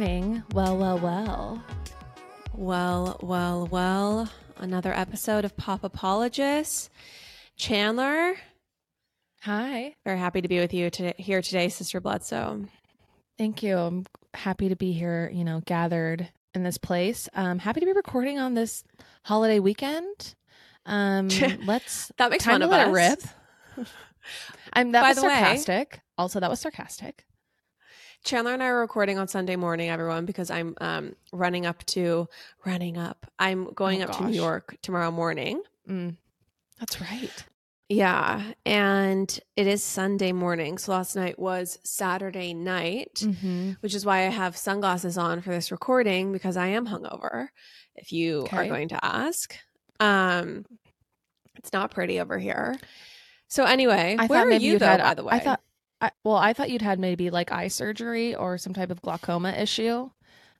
Morning. Well, well, well. Well, well, well. Another episode of Pop Apologists. Chandler, Hi. very happy to be with you today, here today, Sister Bledsoe. Thank you. I'm happy to be here, you know, gathered in this place. Um, happy to be recording on this holiday weekend. Um, let's That makes time fun to of let us. it rip. I'm that By was the way- sarcastic. also, that was sarcastic. Chandler and I are recording on Sunday morning, everyone, because I'm um, running up to running up. I'm going Oh, up to New. York tomorrow morning. Mm, that's right. Yeah, and it is Sunday morning. So last night was Saturday night, Mm-hmm. which is why I have sunglasses on for this recording because I am hungover. If you are going to ask, um, it's not pretty over here. So anyway, I where thought are you you'd though? had. by the way, I thought. I, well, I thought you'd had maybe like eye surgery or some type of glaucoma issue.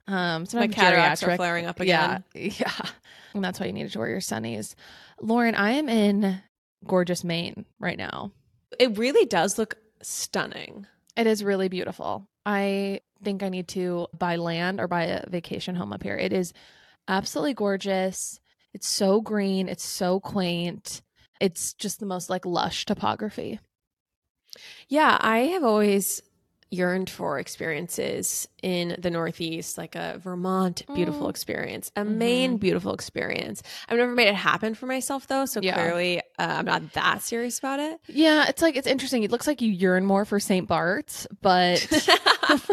Um, some my cataracts are flaring up again. Yeah, yeah. And that's why you needed to wear your sunnies. Lauren, I am in gorgeous Maine right now. It really does look stunning. It is really beautiful. I think I need to buy land or buy a vacation home up here. It is absolutely gorgeous. It's so green. It's so quaint. It's just the most like lush topography. Yeah, I have always yearned for experiences in the Northeast, like a Vermont beautiful Mm. experience, a Maine beautiful experience. I've never made it happen for myself though, so Yeah. clearly uh, I'm not that serious about it. Yeah, it's like it's interesting. It looks like you yearn more for St. Bart's, but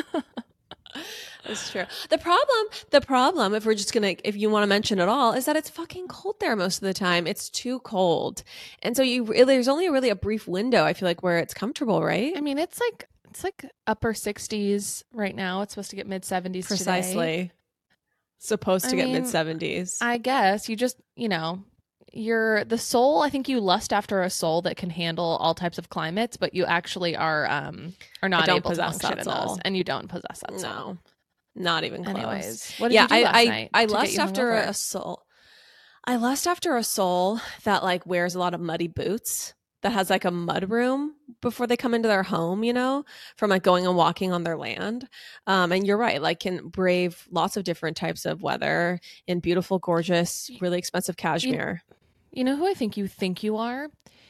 That's true. The problem, the problem, if we're just gonna, if you want to mention it all, is that it's fucking cold there most of the time. It's too cold, and so you really, there's only really a brief window. I feel like where it's comfortable, right? I mean, it's like it's like upper 60s right now. It's supposed to get mid 70s Precisely. Supposed to I get mid seventies. I guess you just, you know, you're the soul. I think you lust after a soul that can handle all types of climates, but you actually are um are not able to function in those, and you don't possess that soul. No, not even close. Anyways, what did yeah, you do I I, I lust after hungover? a soul. I lust after a soul that like wears a lot of muddy boots. That has like a mud room before they come into their home, you know, from like going and walking on their land. Um, and you're right, like can brave lots of different types of weather in beautiful, gorgeous, really expensive cashmere. You know who I think you think you are?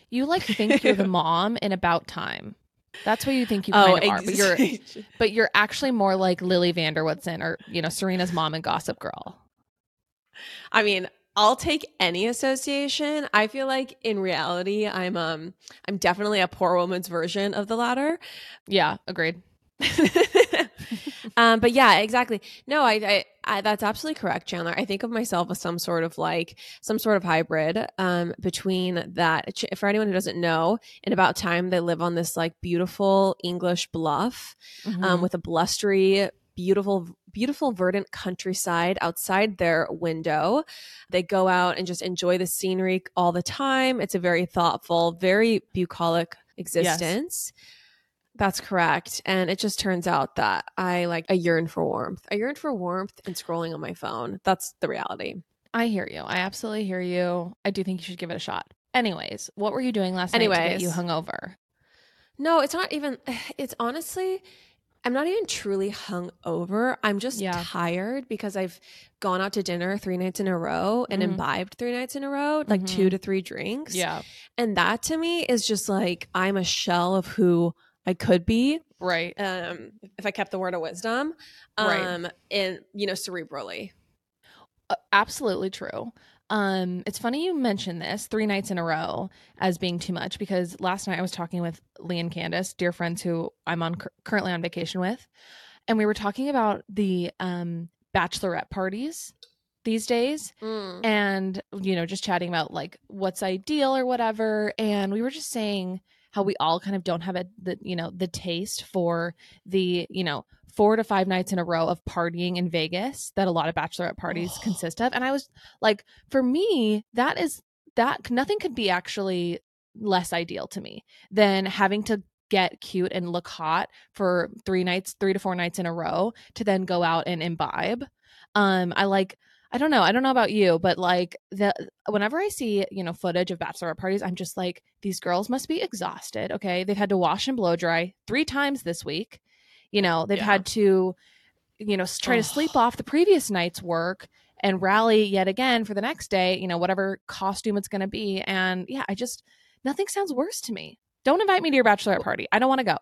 You like think you're the mom in About Time. That's what you think you kind of are, but you're but you're actually more like Lily van der Woodsen or you know Serena's mom and Gossip Girl. I mean, I'll take any association. I feel like in reality, I'm um I'm definitely a poor woman's version of the latter. Yeah, agreed. um, but yeah, exactly. No, I, I, I that's absolutely correct, Chandler. I think of myself as some sort of like some sort of hybrid um, between that. For anyone who doesn't know, in about time they live on this like beautiful English bluff Mm-hmm. um, with a blustery, beautiful, beautiful verdant countryside outside their window. They go out and just enjoy the scenery all the time. It's a very thoughtful, very bucolic existence. That's correct. And it just turns out that I like I yearn for warmth. I yearn for warmth and scrolling on my phone. That's the reality. I hear you. I absolutely hear you. I do think you should give it a shot. Anyways, what were you doing last night to get Anyways. you hungover? No, it's not even it's honestly I'm not even truly hung over. I'm just Yeah. tired because I've gone out to dinner three nights in a row and Mhm. imbibed three nights in a row, like two Mhm. to three drinks. Yeah. And that to me is just like I'm a shell of who I could be Right. um if I kept the word of wisdom. Right. Um and you know, cerebrally. Uh, absolutely true. Um, it's funny you mentioned this three nights in a row as being too much because last night I was talking with Lee and Candace, dear friends who I'm on currently on vacation with, and we were talking about the um bachelorette parties these days and you know just chatting about like what's ideal or whatever and we were just saying how we all kind of don't have a the you know the taste for the you know four to five nights in a row of partying in Vegas that a lot of bachelorette parties Oh. consist of and I was like for me that is that nothing could be actually less ideal to me than having to get cute and look hot for three nights three to four nights in a row to then go out and imbibe um I like I don't know. I don't know about you, but like the whenever I see, you know, footage of bachelorette parties, I'm just like, these girls must be exhausted. Okay. They've had to wash and blow dry three times this week. You know, they've Yeah. had to, you know, try to sleep off the previous night's work and rally yet again for the next day, you know, whatever costume it's gonna be. And yeah, I just nothing sounds worse to me. Don't invite me to your bachelorette party. I don't want to go.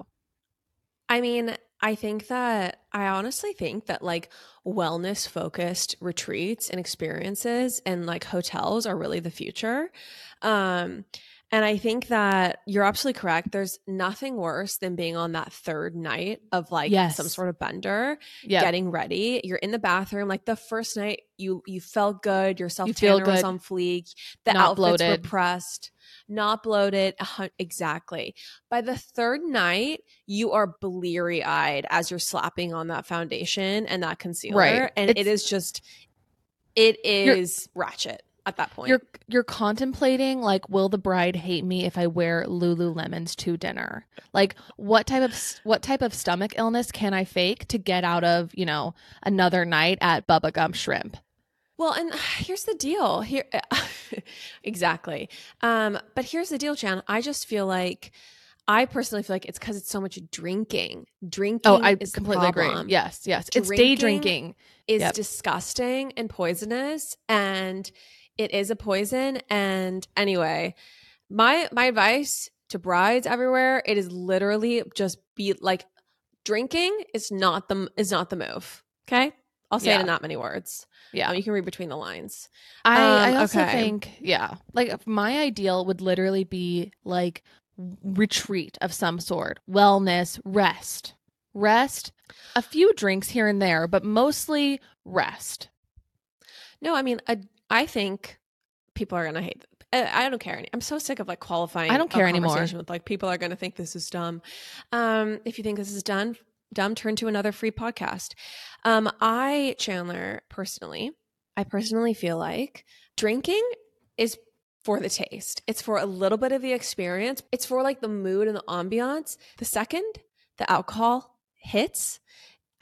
I mean, I think that I honestly think that like wellness focused retreats and experiences and like hotels are really the future. Um and I think that you're absolutely correct. There's nothing worse than being on that third night of like Yes. some sort of bender, Yeah. getting ready. You're in the bathroom. Like the first night, you you felt good. Your self tanner was on fleek. The Not outfits bloated. were pressed, not bloated. Exactly. By the third night, you are bleary eyed as you're slapping on that foundation and that concealer, Right. and it It's- just, it is ratchet at that point. You're you're contemplating like, will the bride hate me if I wear Lululemons to dinner? Like, what type of what type of stomach illness can I fake to get out of you know another night at Bubba Gump Shrimp? Well, and here's the deal. Here, exactly. Um, but here's the deal, Chan. I just feel like, I personally feel like it's because it's so much drinking. Drinking. Oh, I completely agree. Yes, yes, it's day Drinking drinking. is Yep. disgusting and poisonous, and it is a poison. And anyway, my my advice to brides everywhere it is literally just be like drinking is not the is not the move. Okay, I'll say it in that many words. Yeah, Um, you can read between the lines. I, I Um, also okay. think, yeah, like my ideal would literally be like retreat of some sort, wellness, rest, rest, a few drinks here and there, but mostly rest. No, I mean, I, I think people are gonna hate. I, I don't care. any- I'm so sick of like qualifying. I don't care anymore. With like people are gonna think this is dumb. Um, if you think this is done, dumb, turn to another free podcast. Um, I Chandler personally, I personally feel like drinking is for the taste. It's for a little bit of the experience. It's for like the mood and the ambiance. The second the alcohol hits,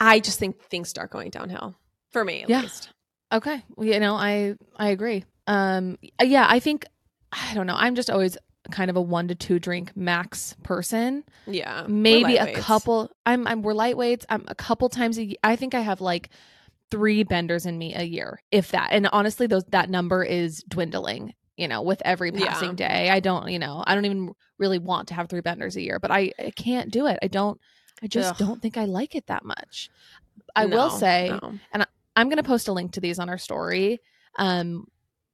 I just think things start going downhill for me at Yeah. least. Okay. Well, you know, I I agree. Um yeah, I think I don't know. I'm just always kind of a 1 to 2 drink max person. Yeah. Maybe a couple I'm I'm we're lightweights. I'm a couple times a I think I have like 3 benders in me a year, if that. And honestly those that number is dwindling, you know, with every Yeah. passing day. I don't, you know, I don't even really want to have 3 benders a year, but I, I can't do it. I don't I just Ugh. don't think I like it that much. I will say no. I'm going to post a link to these on our story. Um,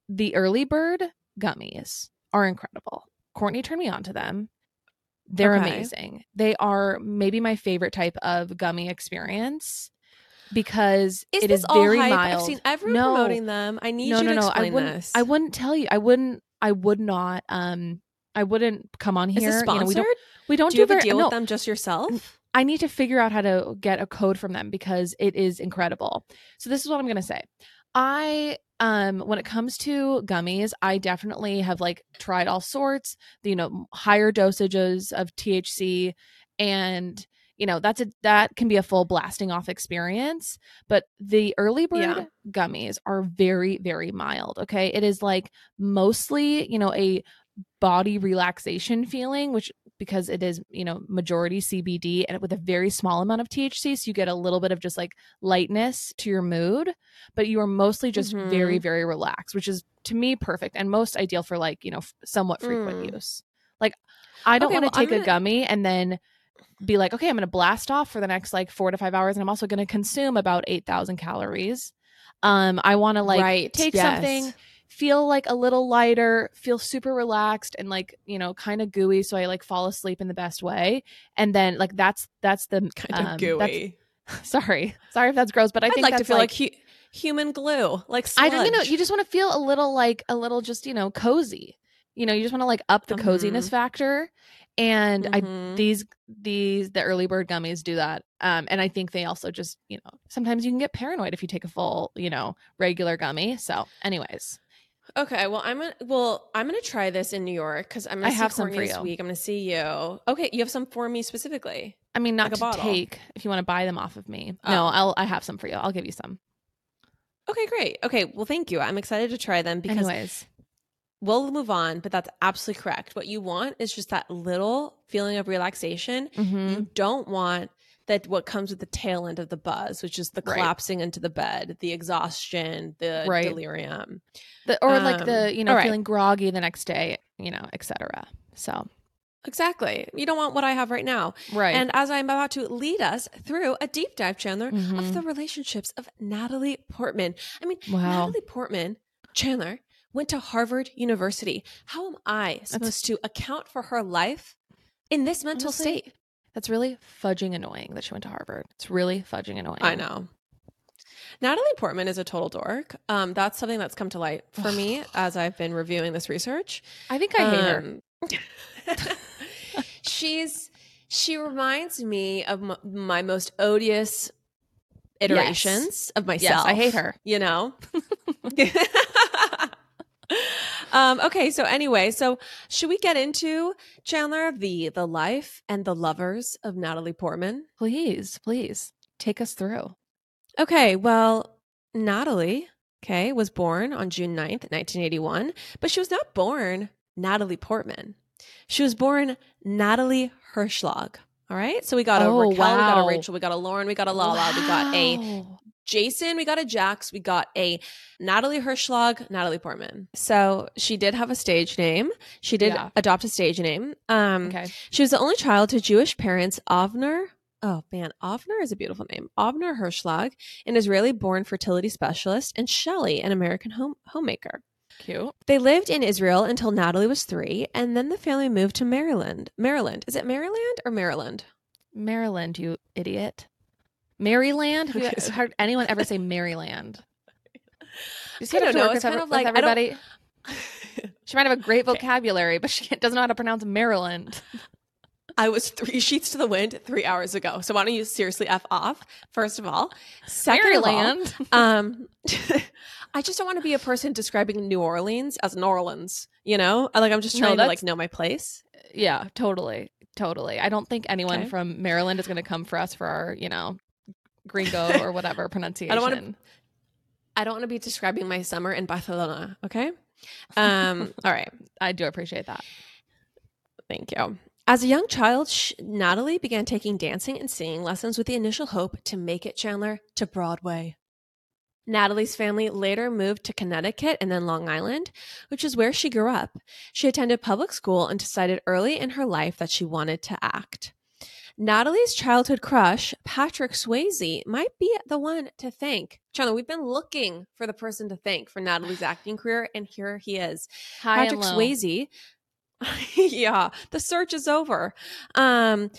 the early bird gummies are incredible. Courtney turned me on to them. They're Okay. amazing. They are maybe my favorite type of gummy experience because Is it is very hype? mild. I've seen everyone No. promoting them. I need no, you no, to no. explain I wouldn't. this. I wouldn't tell you. I wouldn't. I would not. Um, I wouldn't come on Is here. this You know, sponsored? we don't. We don't do you have very, a deal no, with them just yourself? I need to figure out how to get a code from them because it is incredible. So this is what I'm going to say. I um when it comes to gummies, I definitely have like tried all sorts, you know, higher dosages of THC and you know, that's a that can be a full blasting off experience, but the early bird Yeah. gummies are very very mild, okay? It is like mostly, you know, a body relaxation feeling which because it is, you know, majority CBD and with a very small amount of THC. So you get a little bit of just like lightness to your mood, but you are mostly just Mhm. very, very relaxed, which is to me perfect and most ideal for like, you know, somewhat frequent Mm. use. Like, I don't Okay, want to well, take a gonna- gummy and then be like, okay, I'm going to blast off for the next like four to five hours. And I'm also going to consume about 8,000 calories. Um, I want to like Right, take yes. something, feel like a little lighter, feel super relaxed and like, you know, kind of gooey. So I like fall asleep in the best way. And then like, that's, that's the Kind of um, gooey. that's- Sorry. Sorry if that's gross, but I I'd think like to feel like, hu- human glue, like I don't, you know, you just want to feel a little like a little just, you know, cozy. You know, you just want to like up the coziness Mhm. factor. And I Mhm. these these the early bird gummies do that. Um and I think they also just, you know, sometimes you can get paranoid if you take a full, you know, regular gummy. So, anyways. Okay, well, I'm gonna well, I'm gonna try this in New York because I'm gonna I see have some Courtney for this you. week. I'm gonna see you. Okay, you have some for me specifically. I mean, not Like a to bottle. take if you want to buy them off of me. Oh. No, I'll I have some for you. I'll give you some. Okay, great. Okay, well, thank you. I'm excited to try them because Anyways. we'll move on. But that's absolutely correct. What you want is just that little feeling of relaxation. Mhm. You don't want that what comes with the tail end of the buzz, which is the Right. collapsing into the bed, the exhaustion, the Right. delirium. The, or like Um, the, you know, right. feeling groggy the next day, you know, etc. So, Exactly. You don't want what I have right now. right. And as I'm about to lead us through a deep dive, Chandler, Mhm. of the relationships of Natalie Portman. I mean, Wow. Natalie Portman, Chandler, went to Harvard University. How am I supposed to account for her life in this mental Honestly, state? That's really fudging annoying that she went to Harvard. It's really fudging annoying. I know. Natalie Portman is a total dork. Um, that's something that's come to light for me as I've been reviewing this research. I think I hate her. Um, she's she reminds me of m- my most odious iterations of myself. I hate her. You know. um, okay, so anyway, so should we get into Chandler the the life and the lovers of Natalie Portman? Please, please take us through. Okay, well, Natalie, okay, was born on June 9th, 1981, but she was not born Natalie Portman. She was born Natalie Hershlag. All right. So we got a Oh, Raquel, we got a Rachel, we got a Lauren, we got a Lala, we got a Wow. Jason, we got a Jax, we got a Natalie Hershlag, Natalie Portman. So she did have a stage name. She did Yeah. adopt a stage name. Um, Okay. she was the only child to Jewish parents, Avner. Oh man, Avner is a beautiful name. Avner Hershlag, an Israeli born fertility specialist, and Shelley, an American home homemaker. Cute. They lived in Israel until Natalie was three, and then the family moved to Maryland. Maryland. Is it Maryland or Maryland? Maryland, you idiot. Maryland? Okay, so- heard anyone ever say Maryland? I don't know. It's kind of like- with I don't- everybody? She might have a great vocabulary, but she doesn't know how to pronounce Maryland. I was three sheets to the wind three hours ago. So why don't you seriously f off? First of all, second of all, Maryland. um i just don't want to be a person describing new orleans as new orleans you know like i'm just No, trying to like know my place yeah, totally. Totally. I don't think anyone Okay. from Maryland is going to come for us for our, you know, gringo or whatever pronunciation. wanna- i don't want to be describing my summer in barcelona okay um all right I do appreciate that. thank you as a young child sh- natalie began taking dancing and singing lessons with the initial hope to make it chandler to broadway Natalie's family later moved to Connecticut and then Long Island, which is where she grew up. She attended public school and decided early in her life that she wanted to act. Natalie's childhood crush, Patrick Swayze, might be the one to thank. Chandler, we've been looking for the person to thank for Natalie's acting career, and here he is. High Patrick. Swayze. yeah, the search is over. Um,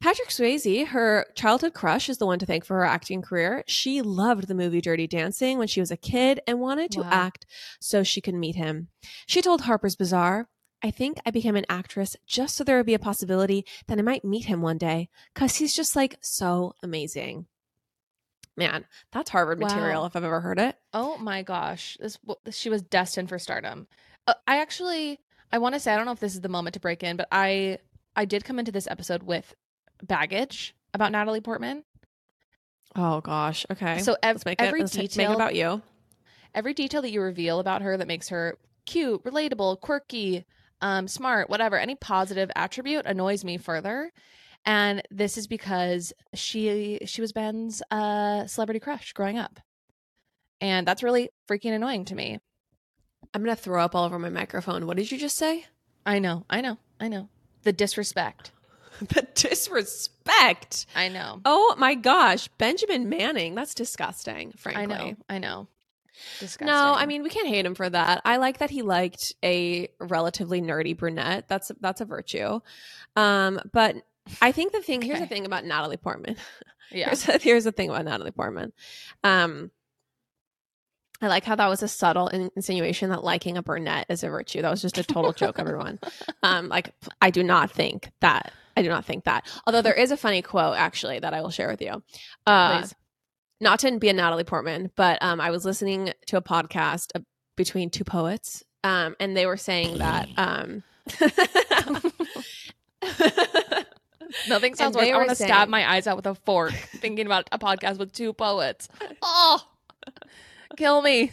Patrick Swayze, her childhood crush, is the one to thank for her acting career. She loved the movie Dirty Dancing when she was a kid and wanted to Wow. act so she could meet him. She told Harper's Bazaar, I think I became an actress just so there would be a possibility that I might meet him one day because he's just like so amazing. Man, that's Harvard Wow. material if I've ever heard it. Oh my gosh, this she was destined for stardom. Uh, I actually, I want to say, I don't know if this is the moment to break in, but I, I did come into this episode with baggage about Natalie Portman. Oh gosh. Okay. So ev- let's make it, every it detail about you. every detail that you reveal about her that makes her cute, relatable, quirky, um, smart, whatever, any positive attribute annoys me further. And this is because she she was Ben's uh, celebrity crush growing up, and that's really freaking annoying to me. I'm gonna throw up all over my microphone. What did you just say? I know, I know, I know. The disrespect. the disrespect. I know. Oh my gosh, Benjamin Manning. That's disgusting. Frankly, I know. I know. Disgusting. No, I mean we can't hate him for that. I like that he liked a relatively nerdy brunette. That's that's a virtue. Um, but I think the thing here's the thing about Natalie Portman. yeah. Here's, here's the thing about Natalie Portman. Um, I like how that was a subtle insinuation that liking a brunette is a virtue. That was just a total joke, everyone. Um, like I do not think that. I do not think that. Although there is a funny quote actually that I will share with you. Uh, Please. Not to be a Natalie Portman, but um, I was listening to a podcast uh, between two poets, um, and they were saying that. Um, Nothing sounds worse. I want to stab my eyes out with a fork thinking about a podcast with two poets. Oh, kill me.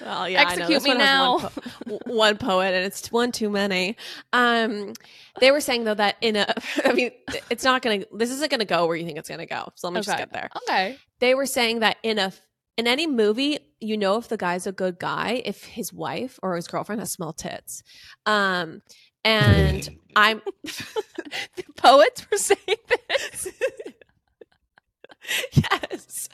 Well, yeah, I know. Execute me one now. One, po- one poet, and it's one too many. Um, they were saying though that in a, I mean, it's not gonna. This isn't gonna go where you think it's gonna go. So let me just get there. Okay. They were saying that in a in any movie, you know if the guy's a good guy if his wife or his girlfriend has small tits. Um, and I'm The poets were saying this. yes,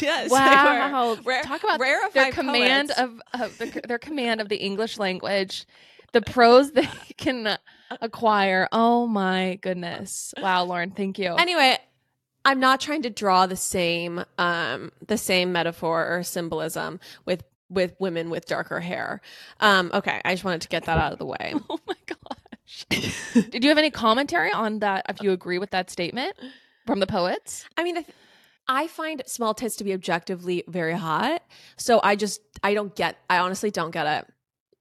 yes. Wow. Rare- Talk about their command poets. of, of the, their command of the English language, the pros they can acquire. Oh my goodness! Wow, Lauren, thank you. anyway i'm not trying to draw the same um the same metaphor or symbolism with with women with darker hair um okay i just wanted to get that out of the way oh my gosh! Did you have any commentary on that? If you agree with that statement from the poets? i mean I- i find small tits to be objectively very hot so i just i don't get i honestly don't get it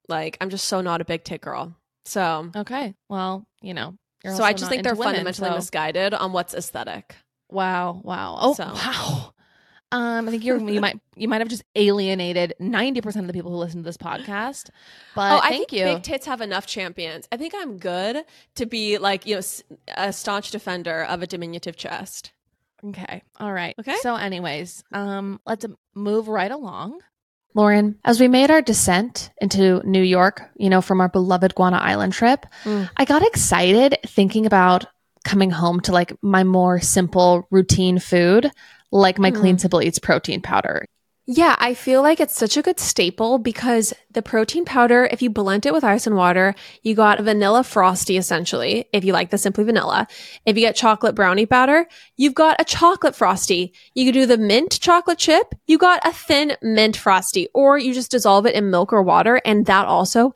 like i'm just so not a big tit girl so Okay. Well, you know. You're so i just think they're women, fundamentally so- misguided on what's aesthetic Wow. Wow. Oh, So- wow. Um, I think you're you might you might have just alienated ninety percent of the people who listen to this podcast. But oh, I thank think you. big tits have enough champions. I think I'm good to be like you know a staunch defender of a diminutive chest. Okay. All right. Okay. So, anyways, um, let's move right along. Lauren, as we made our descent into New York, you know, from our beloved Guana Island trip, Mm. I got excited thinking about coming home to like my more simple routine food, like my Mm. Clean Simple Eats protein powder. Yeah, I feel like it's such a good staple because the protein powder, if you blend it with ice and water, you got vanilla frosty essentially, if you like the simply vanilla. If you get chocolate brownie powder, you've got a chocolate frosty. You could do the mint chocolate chip, you got a thin mint frosty, or you just dissolve it in milk or water, and that also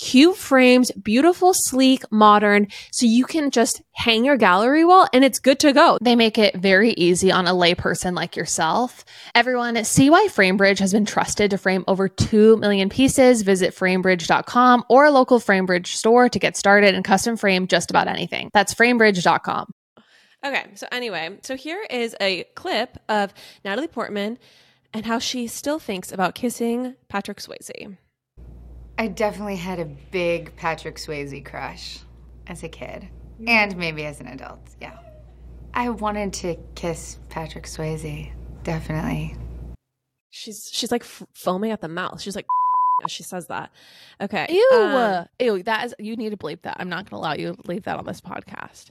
cute frames, beautiful, sleek, modern, so you can just hang your gallery wall and it's good to go. They make it very easy on a layperson like yourself. Everyone, see why FrameBridge has been trusted to frame over 2 million pieces. Visit framebridge.com or a local FrameBridge store to get started and custom frame just about anything. That's framebridge.com. Okay, so anyway, so here is a clip of Natalie Portman and how she still thinks about kissing Patrick Swayze. I definitely had a big Patrick Swayze crush as a kid, and maybe as an adult, yeah. I wanted to kiss Patrick Swayze, definitely. She's she's like f- foaming at the mouth. She's like as she says that. Okay. Ew, um, ew. That is you need to bleep that. I'm not going to allow you to leave that on this podcast.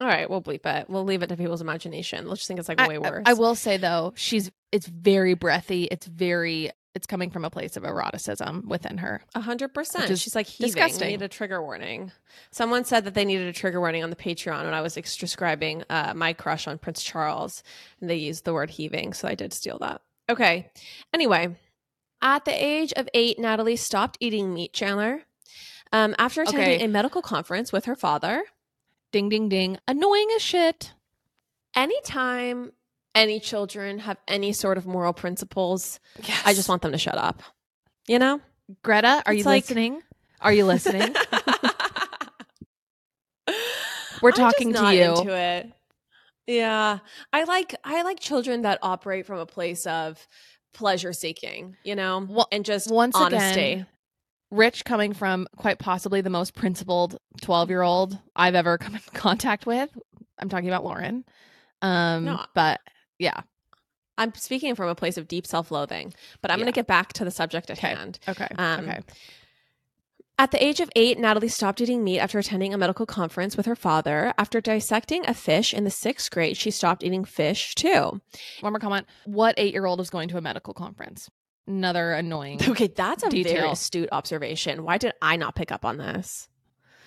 all right, we'll bleep it. We'll leave it to people's imagination. Let's just think it's like I- way I- worse. I, will say though, she's it's very breathy. It's very it's coming from a place of eroticism within her. A hundred percent. She's like heaving. disgusting. Need a trigger warning. Someone said that they needed a trigger warning on the Patreon when I was describing uh, my crush on Prince Charles, and they used the word heaving, so I did steal that. Okay. Anyway, at the age of eight, Natalie stopped eating meat. Chandler, um, after attending Okay. a medical conference with her father. Ding ding ding. Annoying as shit. Anytime any children have any sort of moral principles, I just want them to shut up. You know. Greta, are It's you like- listening? Are you listening? We're talking to not you. Into it. Yeah, I like I like children that operate from a place of pleasure seeking, you know, Well, and just Once honesty. again, Rich coming from quite possibly the most principled 12 year old I've ever come in contact with. I'm talking about Lauren. Um, No. but yeah. I'm speaking from a place of deep self-loathing, but I'm going to get back to the subject at Okay. hand. Okay. Um, okay. At the age of eight, Natalie stopped eating meat after attending a medical conference with her father. After dissecting a fish in the sixth grade, she stopped eating fish too. One more comment. What eight year old is going to a medical conference? Another annoying. Okay, that's a very astute observation. Why did I not pick up on this?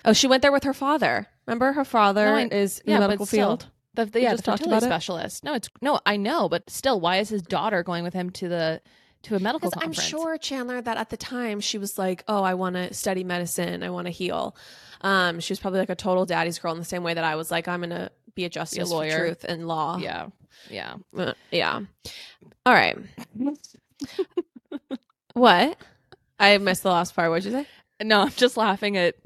Oh, she went there with her father. Remember, her father No, I- is in yeah, the but medical still, field. The, the, yeah, just the fertility about it. specialist. No, it's no, I know, but still, why is his daughter going with him to the to a medical Because I'm sure Chandler that at the time she was like, "Oh, I want to study medicine. I want to heal." Um, she was probably like a total daddy's girl in the same way that I was like, "I'm gonna be a justice for lawyer. truth and law." Yeah, yeah. Uh, yeah. All right. what? I missed the last part. What'd you say? No, I'm just laughing at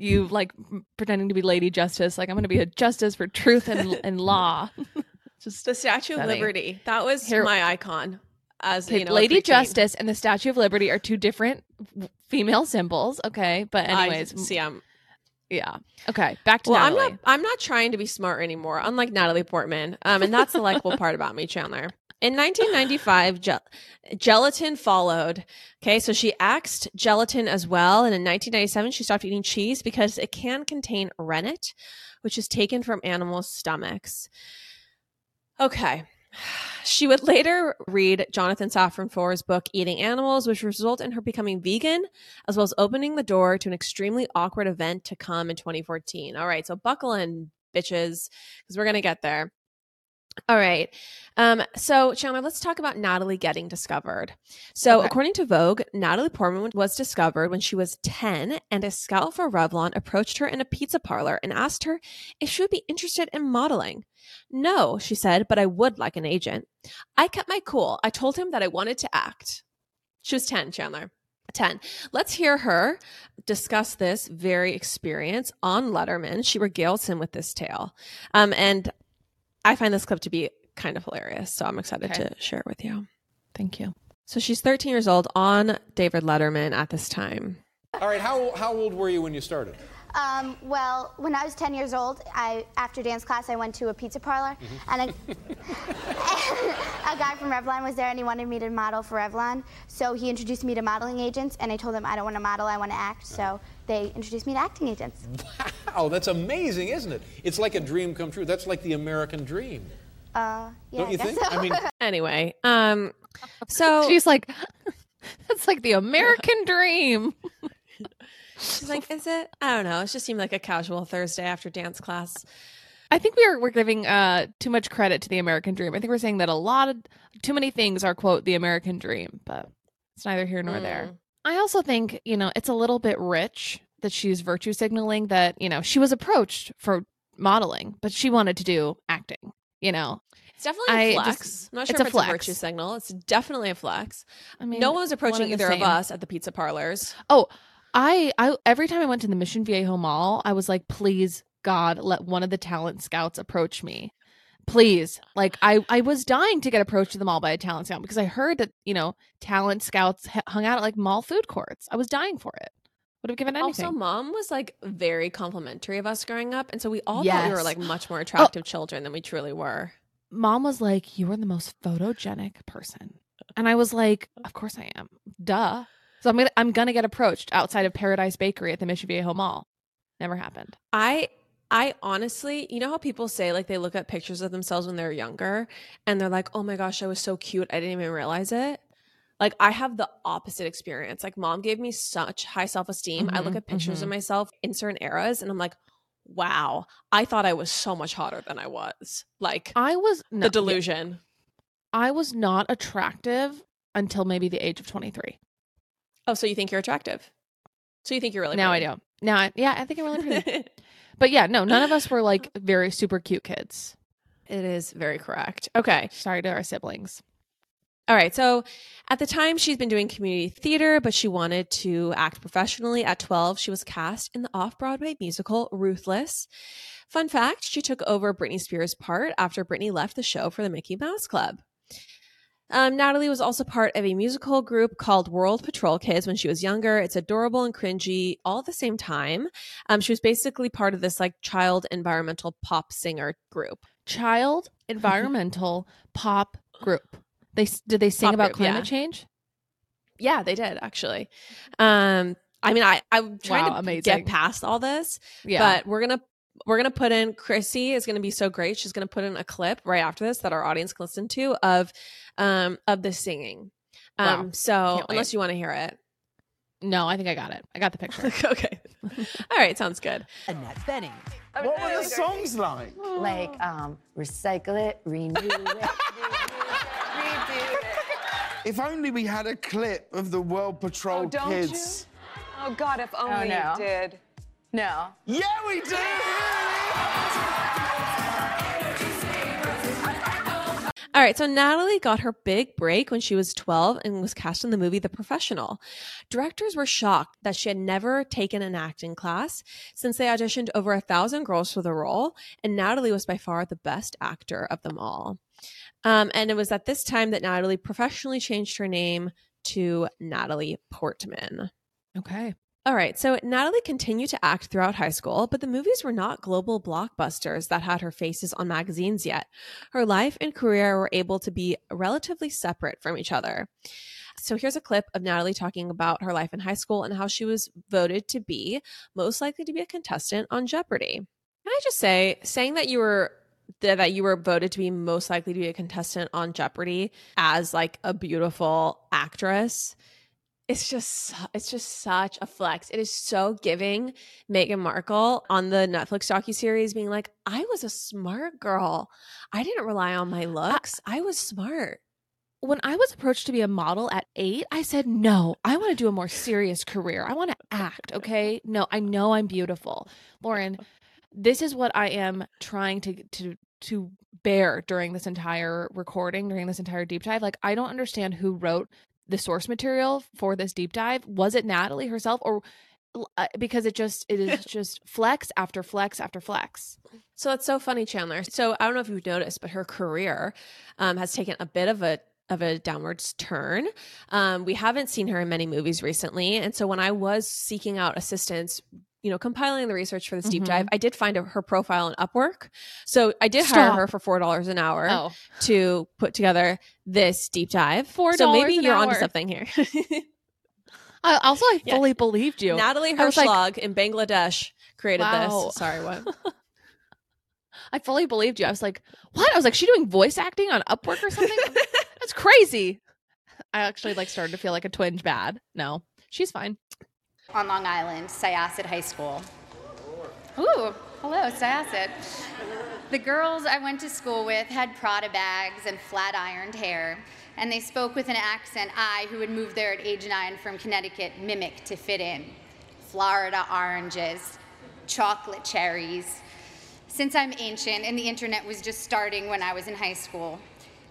you, like pretending to be Lady Justice. Like I'm going to be a justice for truth and and law. just The Statue of Liberty. That was Here- my icon. As Okay, you know, Lady. Justice and the Statue of Liberty are two different w- female symbols. Okay, but anyways, m- see, I'm yeah. Okay, back to well. I'm not. I'm not trying to be smart anymore. Unlike Natalie Portman, um, and that's the likable part about me, Chandler. In 1995, gel- gelatin followed. Okay, so she axed gelatin as well, and in 1997, she stopped eating cheese because it can contain rennet, which is taken from animals' stomachs. Okay. She would later read Jonathan Safran Foer's book Eating Animals, which resulted in her becoming vegan, as well as opening the door to an extremely awkward event to come in 2014. All right, so buckle in, bitches, because we're gonna get there. All right. Um, so Chandler, let's talk about Natalie getting discovered. So Okay. according to Vogue, Natalie Portman was discovered when she was 10, and a scout for Revlon approached her in a pizza parlor and asked her if she would be interested in modeling. No, she said, but I would like an agent. I kept my cool. I told him that I wanted to act. She was 10, Chandler. 10. Let's hear her discuss this very experience on Letterman. She regales him with this tale. Um, and I find this clip to be kind of hilarious. So I'm excited Okay. to share it with you. Thank you. So she's 13 years old on David Letterman at this time. All right, how, how old were you when you started? Um, well, when I was 10 years old, I after dance class, I went to a pizza parlor, and a, a guy from Revlon was there, and he wanted me to model for Revlon. So he introduced me to modeling agents, and I told him I don't want to model, I want to act. So they introduced me to acting agents. Wow, that's amazing, isn't it? It's like a dream come true. That's like the American dream. Uh, yeah, Don't you guess think? so. I mean, Anyway, um, so She's like, that's like the American dream. she's like, is it? I don't know. It just seemed like a casual Thursday after dance class. I think we're we're giving uh too much credit to the American dream. I think we're saying that a lot of too many things are quote the American dream, but it's neither here nor there. I also think, you know, it's a little bit rich that she's virtue signaling that, you know, she was approached for modeling, but she wanted to do acting, you know. It's definitely a I flex. just- I'm not sure it's if a it's a virtue signal. It's definitely a flex. I mean, no one was approaching the either of us at the pizza parlors. Oh, I I every time I went to the Mission Viejo Mall, I was like, please God, let one of the talent scouts approach me. Please. Like I I was dying to get approached to the mall by a talent scout because I heard that, you know, talent scouts hung out at like mall food courts. I was dying for it. Would have given anything. Also, mom was like very complimentary of us growing up, and so we all thought we were like much more oh. attractive children than we truly were. Mom was like, "You are the most photogenic person And I was like, of course I am. Duh. So I'm gonna I'm gonna get approached outside of Paradise Bakery at the Mission Viejo Mall. Never happened. I I honestly, you know how people say like they look at pictures of themselves when they're younger and they're like, "Oh my gosh, I was so cute. I didn't even realize it." Like I have the opposite experience. Like mom gave me such high self-esteem. I look Mhm, at pictures mhm. of myself in certain eras and I'm like, "Wow, I thought I was so much hotter than I was." Like I was no, the delusion. I was not attractive until maybe the age of 23. Oh, so you think you're attractive? So you think you're really now pretty. I do. Now, I, yeah, I think I'm really pretty. but yeah, no, none of us were like very super cute kids. it is very correct. Okay. Sorry to our siblings. All right. So at the time, she's been doing community theater, but she wanted to act professionally. At 12, she was cast in the off Broadway musical Ruthless. Fun fact she took over Britney Spears' part after Britney left the show for the Mickey Mouse Club. Um, Natalie was also part of a musical group called World Patrol Kids when she was younger. It's adorable and cringy all at the same time. Um, she was basically part of this like child environmental pop singer group. Child environmental pop group. They did they sing Pop about group, climate yeah. change? Yeah, they did actually. Um, I mean, I I'm trying Wow, to amazing. get past all this, Yeah. but we're gonna we're gonna put in Chrissy is gonna be so great. She's gonna put in a clip right after this that our audience can listen to of um of the singing. Um, Wow. so unless you want to hear it, no, I think I got it. I got the picture. okay. all right, sounds good. Annette Bening. What were the songs like? Like, um, recycle it, renew it, renew it, redo it. If only we had a clip of the World Patrol Oh, don't kids. Oh God, if only no. you did. No. Yeah, we do. All right, so Natalie got her big break when she was 12 and was cast in the movie The Professional. Directors were shocked that she had never taken an acting class since they auditioned over a thousand girls for the role, and Natalie was by far the best actor of them all. Um, and it was at this time that Natalie professionally changed her name to Natalie Portman. Okay. All right, so Natalie continued to act throughout high school, but the movies were not global blockbusters that had her faces on magazines yet. Her life and career were able to be relatively separate from each other. So here's a clip of Natalie talking about her life in high school and how she was voted to be most likely to be a contestant on Jeopardy. Can I just say, saying that you were that you were voted to be most likely to be a contestant on Jeopardy as like a beautiful actress it's just it's just such a flex. It is so giving Meghan Markle on the Netflix docu series being like, I was a smart girl. I didn't rely on my looks. I was smart. When I was approached to be a model at eight, I said, no, I want to do a more serious career. I want to act. Okay. No, I know I'm beautiful. Lauren, this is what I am trying to, to, to bear during this entire recording, during this entire deep dive. Like, I don't understand who wrote the source material for this deep dive. Was it Natalie herself or uh, because it just, it is just flex after flex after flex. So it's so funny, Chandler. So I don't know if you've noticed, but her career um, has taken a bit of a of a downwards turn. Um, we haven't seen her in many movies recently, and so when I was seeking out assistance, you know, compiling the research for this deep Mhm. dive, I did find a, her profile on Upwork. So I did hire her for four dollars an hour Oh, to put together this deep dive. $4 So maybe you're onto hour. something here. I, also, I Yeah. fully believed you. Natalie was like- in Bangladesh created Wow. this. Sorry, what? I fully believed you. I was like, what? I was like, she doing voice acting on Upwork or something? That's crazy. I actually like started to feel like a twinge bad. No, she's fine. On Long Island, Syosset High School. Ooh, hello, Syosset. The girls I went to school with had Prada bags and flat ironed hair, and they spoke with an accent I, who had moved there at age nine from Connecticut, mimicked to fit in. Florida oranges, chocolate cherries. Since I'm ancient and the internet was just starting when I was in high school,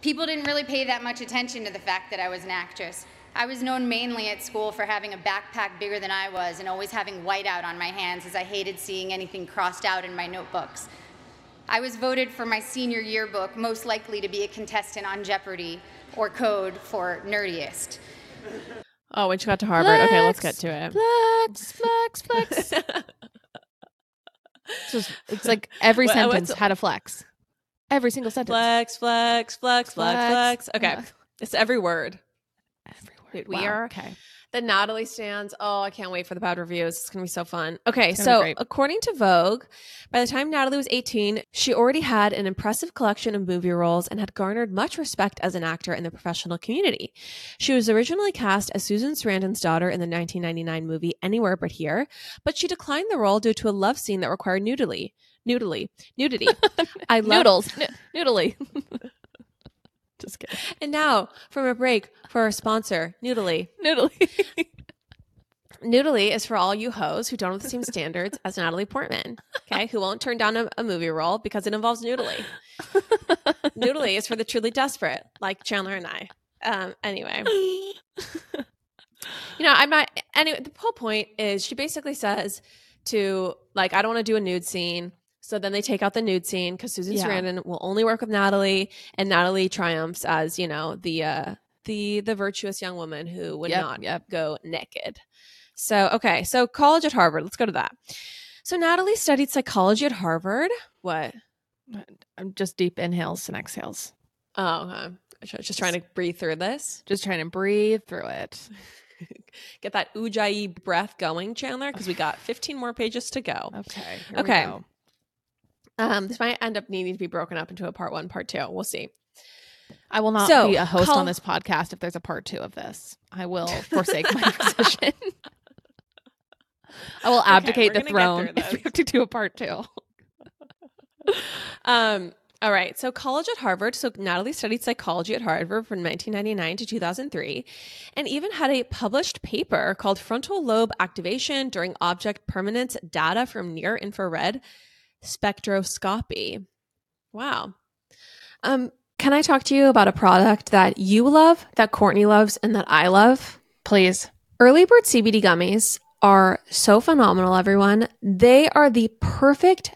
people didn't really pay that much attention to the fact that I was an actress. I was known mainly at school for having a backpack bigger than I was and always having whiteout on my hands as I hated seeing anything crossed out in my notebooks. I was voted for my senior yearbook most likely to be a contestant on Jeopardy or code for nerdiest. Oh, when she got to Harvard. Okay, let's get to it. Flex, flex, flex. it's, just, it's like every What- sentence had a flex. Every single sentence. Flex, flex, flex, flex, Flex. flex. Okay. Yeah. It's every word. Dude, we Wow, are okay. the Natalie stands. Oh, I can't wait for the bad reviews. It's going to be so fun. Okay, It's gonna be so according to Vogue, by the time Natalie was 18, she already had an impressive collection of movie roles and had garnered much respect as an actor in the professional community. She was originally cast as Susan Sarandon's daughter in the 1999 movie Anywhere But Here, but she declined the role due to a love scene that required nudity. Nudity. Nudity. I love Noodles. N- noodly. Just kidding. And now, from a break for our sponsor, Noodly. Noodly. Noodly is for all you hoes who don't have the same standards as Natalie Portman, okay, who won't turn down a, a movie role because it involves Noodly. Noodly is for the truly desperate, like Chandler and I. Um, anyway, you know, I'm not. Anyway, the whole point is she basically says to like, I don't want to do a nude scene. So then they take out the nude scene because Susan Yeah. Sarandon will only work with Natalie, and Natalie triumphs as you know the uh, the the virtuous young woman who would Yep, not yep. go naked. So okay, so college at Harvard. Let's go to that. So Natalie studied psychology at Harvard. What? I'm just deep inhales and exhales. Oh, okay. Was Just trying to breathe through this. Just trying to breathe through it. Get that ujjayi breath going, Chandler, because we got 15 more pages to go. Okay. Okay. Um, this might end up needing to be broken up into a part one, part two. We'll see. I will not So, be a host call- on this podcast if there's a part two of this. I will forsake my position. I will abdicate we're the throne if we have to do a part two. Um, all right. So, college at Harvard. So, Natalie studied psychology at Harvard from 1999 to 2003 and even had a published paper called Frontal Lobe Activation During Object Permanence Data from Near Infrared Spectroscopy. Wow. Um, can I talk to you about a product that you love, that Courtney loves, and that I love? Please. Early Bird CBD gummies are so phenomenal, everyone. They are the perfect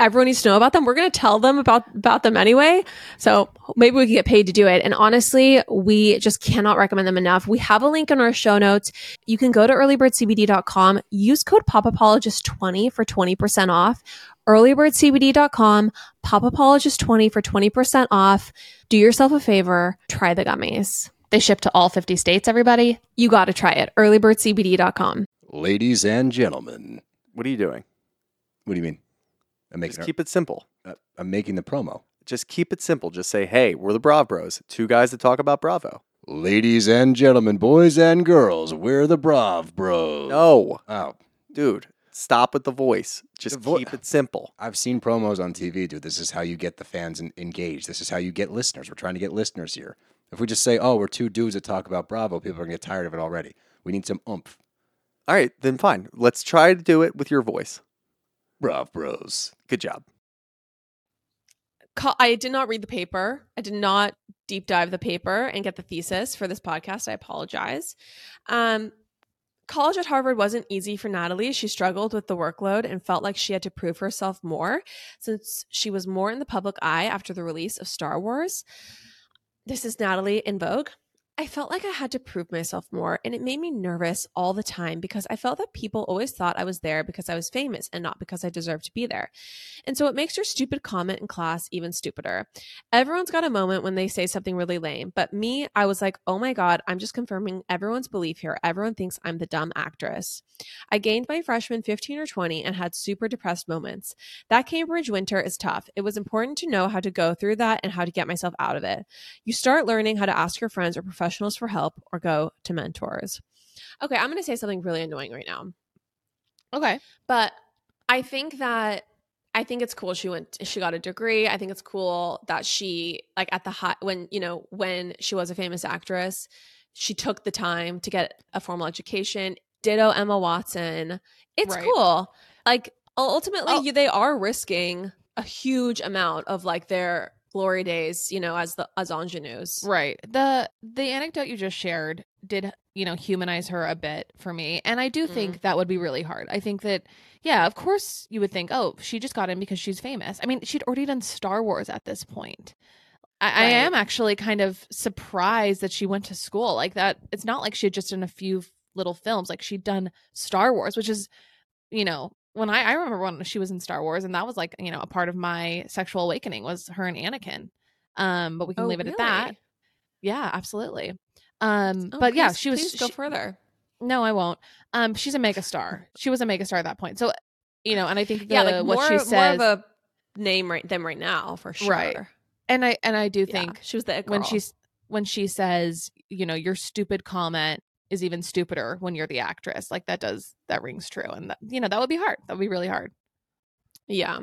everyone needs to know about them. We're going to tell them about, about them anyway. So maybe we can get paid to do it. And honestly, we just cannot recommend them enough. We have a link in our show notes. You can go to earlybirdcbd.com, use code POPAPologist20 for 20% off. Earlybirdcbd.com, POPAPologist20 for 20% off. Do yourself a favor, try the gummies. They ship to all 50 states, everybody. You got to try it. Earlybirdcbd.com. Ladies and gentlemen, What are you doing? what do you mean? I'm making. Just keep it simple. uh, I'm making the promo. Just keep it simple. Just say, hey, we're the Brav Bros, two guys that talk about Bravo. Ladies and gentlemen, boys and girls, we're the Brav Bros. No, Oh, dude, stop with the voice. Just The vo- keep it simple. I've seen promos on TV, dude. This is how you get the fans en- engaged. This is how you get listeners. We're trying to get listeners here. If we just say, "Oh, we're two dudes that talk about Bravo," people are gonna get tired of it already. We need some oomph. All right, then fine. Let's try to do it with your voice. Brav Bros. Good job. I did not read the paper. I did not deep dive the paper and get the thesis for this podcast. I apologize. Um, college at Harvard wasn't easy for Natalie. She struggled with the workload and felt like she had to prove herself more since she was more in the public eye after the release of Star Wars. This is Natalie in Vogue. I felt like I had to prove myself more, and it made me nervous all the time because I felt that people always thought I was there because I was famous and not because I deserved to be there. And so it makes your stupid comment in class even stupider. Everyone's got a moment when they say something really lame, but me, I was like, oh my God, I'm just confirming everyone's belief here. Everyone thinks I'm the dumb actress. I gained my freshman 15 or 20 and had super depressed moments. That Cambridge winter is tough. It was important to know how to go through that and how to get myself out of it. You start learning how to ask your friends or professionals for help or go to mentors. Okay, I'm going to say something really annoying right now. Okay. But I think that I think it's cool she went she got a degree. I think it's cool that she like at the high when you know when she was a famous actress, she took the time to get a formal education. Ditto Emma Watson. It's Right. cool. Like ultimately Oh. you, they are risking a huge amount of like their glory days, you know, as the as ingenues. Right. The the anecdote you just shared did you know, humanize her a bit for me. And I do Mm. think that would be really hard. I think that, yeah, of course you would think, oh, she just got in because she's famous. I mean, she'd already done Star Wars at this point. I, I am actually kind of surprised that she went to school like that. It's not like she had just done a few little films. Like she'd done Star Wars, which is, you know, when I, I remember when she was in Star Wars, and that was like, you know, a part of my sexual awakening was her and Anakin. Um, but we can Oh, leave it at that. Yeah, absolutely. Um, Oh, but yeah, she was. please go she- further. No, I won't. Um, she's a megastar. She was a megastar at that point. So, you know, and I think the, yeah, like what more, she says, more of a name right them right now for sure. Right. and I and I do Yeah, think she was the when she's when she says, you know, your stupid comment is even stupider when you're the actress. Like that does that rings true, and that, you know that would be hard. That would be really hard. Yeah.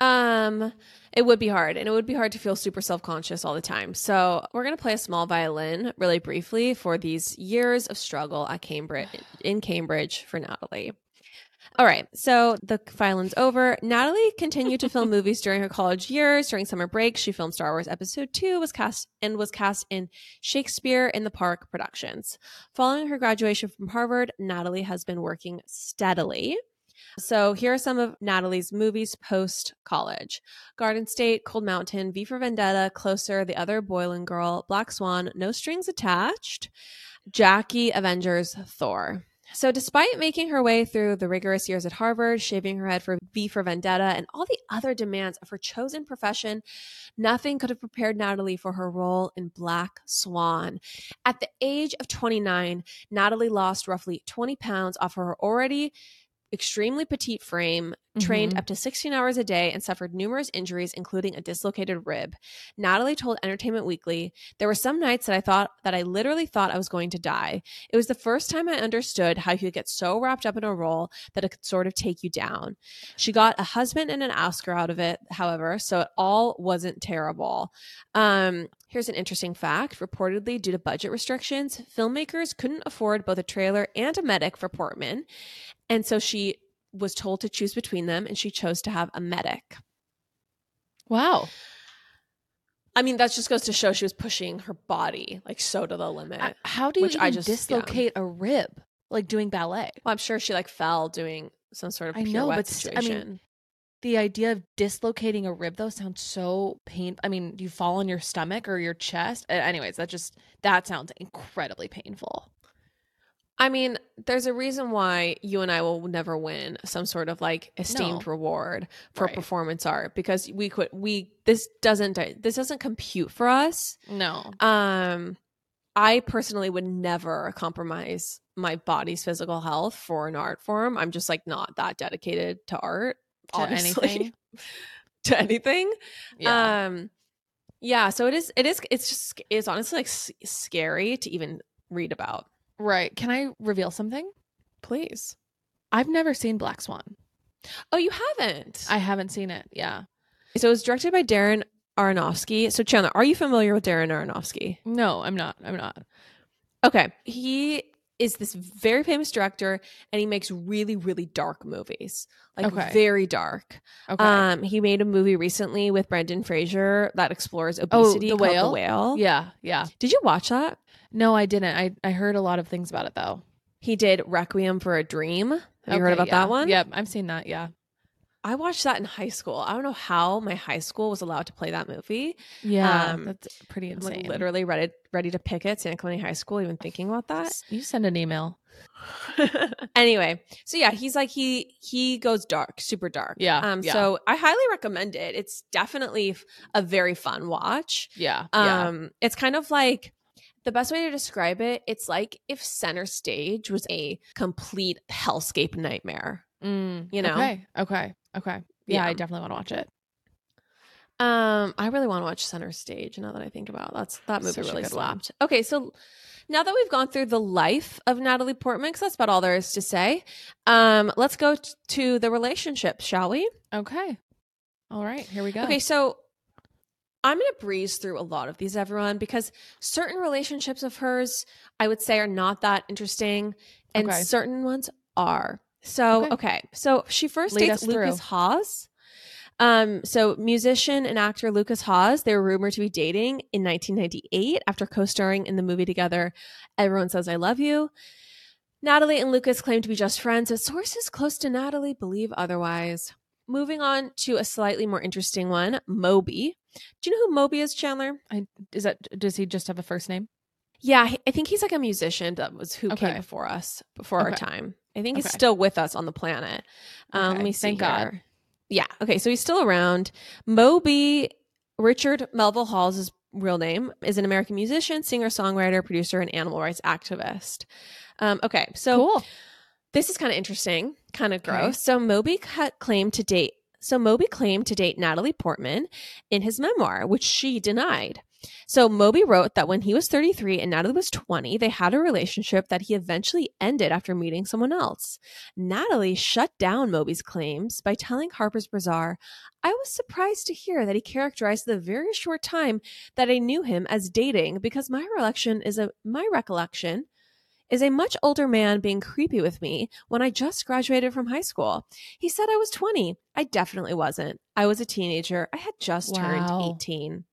Um, it would be hard, and it would be hard to feel super self conscious all the time. So we're gonna play a small violin really briefly for these years of struggle at Cambridge in Cambridge for Natalie. All right, so the violin's over. Natalie continued to film movies during her college years. During summer break, she filmed Star Wars Episode Two, was cast and was cast in Shakespeare in the Park productions. Following her graduation from Harvard, Natalie has been working steadily. So here are some of Natalie's movies post college Garden State, Cold Mountain, V for Vendetta, Closer, The Other Boleyn Girl, Black Swan, No Strings Attached, Jackie, Avengers, Thor. So, despite making her way through the rigorous years at Harvard, shaving her head for V for Vendetta, and all the other demands of her chosen profession, nothing could have prepared Natalie for her role in Black Swan. At the age of 29, Natalie lost roughly 20 pounds off her already extremely petite frame, trained Mhm. up to 16 hours a day, and suffered numerous injuries, including a dislocated rib. Natalie told Entertainment Weekly, There were some nights that I thought that I literally thought I was going to die. It was the first time I understood how you could get so wrapped up in a role that it could sort of take you down. She got a husband and an Oscar out of it, however, so it all wasn't terrible. Um, here's an interesting fact. Reportedly, due to budget restrictions, filmmakers couldn't afford both a trailer and a medic for Portman. And so she was told to choose between them, and she chose to have a medic. Wow. I mean, that just goes to show she was pushing her body like so to the limit. Uh, How do you I just yeah. dislocate a rib like doing ballet? Well, I'm sure she like fell doing some sort of I know, but st- I mean, the idea of dislocating a rib though sounds so painful. I mean, you fall on your stomach or your chest? Anyways, that just that sounds incredibly painful. I mean, there's a reason why you and I will never win some sort of like esteemed No. reward for Right. performance art because we could we this doesn't this doesn't compute for us. No. Um I personally would never compromise my body's physical health for an art form. I'm just like not that dedicated to art, To obviously. anything? to anything. Yeah. Um yeah, so it is it is it's just it's honestly like s- scary to even read about. Right. Can I reveal something? Please. I've never seen Black Swan. Oh, you haven't. I haven't seen it. Yeah. So it was directed by Darren Aronofsky. So Chandler, are you familiar with Darren Aronofsky? No, I'm not. I'm not. Okay. He is this very famous director and he makes really, really dark movies. Like Okay. very dark. Okay. Um, he made a movie recently with Brendan Fraser that explores obesity Oh, the called whale. The Whale. Yeah. Yeah. Did you watch that? No, I didn't. I I heard a lot of things about it though. He did Requiem for a Dream. Have you heard Okay, about yeah. that one? Yep, I've seen that. Yeah. I watched that in high school. I don't know how my high school was allowed to play that movie. Yeah. Um, that's pretty I'm insane. like literally ready ready to picket Santa Clara High School, even thinking about that. You send an email. anyway, so yeah, he's like he he goes dark, super dark. Yeah, Um. yeah. So I highly recommend it. It's definitely f- a very fun watch. Yeah. yeah. Um. It's kind of like the best way to describe it. It's like if Center Stage was a complete hellscape nightmare. Mm, you know? Okay. Okay. Okay. Yeah, Yeah. I definitely want to watch it. Um, I really want to watch Center Stage. Now that I think about it. that's that movie Such really good one. slapped. Okay, so now that we've gone through the life of Natalie Portman, because that's about all there is to say, um, let's go t- to the relationship, shall we? Okay. All right. Here we go. Okay, so I'm going to breeze through a lot of these, everyone, because certain relationships of hers, I would say, are not that interesting, and Okay. certain ones are. So, Okay. okay, so she first Lead dates us through. Lukas Haas. Um, so musician and actor Lukas Haas, they were rumored to be dating in 1998 after co-starring in the movie together. Everyone says I love you. Natalie and Lucas claim to be just friends, but sources close to Natalie believe otherwise. Moving on to a slightly more interesting one, Moby. Do you know who Moby is, Chandler? I, is that does he just have a first name? Yeah, I think he's like a musician that was who came before us, before our time. I think he's Okay. still with us on the planet. Um, Okay, let me see thank God. here. Yeah. Okay. So he's still around. Moby Richard Melville Hall's his real name is an American musician, singer, songwriter, producer, and animal rights activist. Um, okay. So Cool. this is kind of interesting, kind of Okay. gross. So Moby cut claimed to date. So Moby claimed to date Natalie Portman in his memoir, which she denied. So Moby wrote that when he was 33 and Natalie was 20, they had a relationship that he eventually ended after meeting someone else. Natalie shut down Moby's claims by telling Harper's Bazaar, I was surprised to hear that he characterized the very short time that I knew him as dating because my recollection is a my recollection is a much older man being creepy with me when I just graduated from high school. He said I was 20. I definitely wasn't. I was a teenager. I had just Wow. turned 18.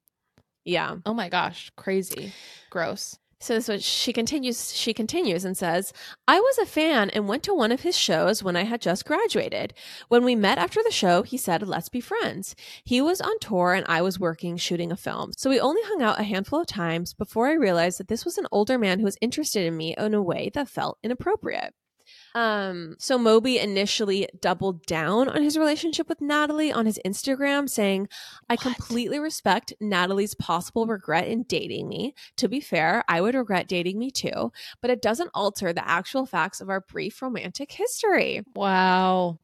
Yeah. Oh my gosh, crazy, gross. So this she continues she continues and says, I was a fan and went to one of his shows when I had just graduated. When we met after the show, he said, Let's be friends. He was on tour and I was working shooting a film. So we only hung out a handful of times before I realized that this was an older man who was interested in me in a way that felt inappropriate. Um, so Moby initially doubled down on his relationship with Natalie on his Instagram, saying, I completely respect Natalie's possible regret in dating me. To be fair, I would regret dating me too, but it doesn't alter the actual facts of our brief romantic history. Wow.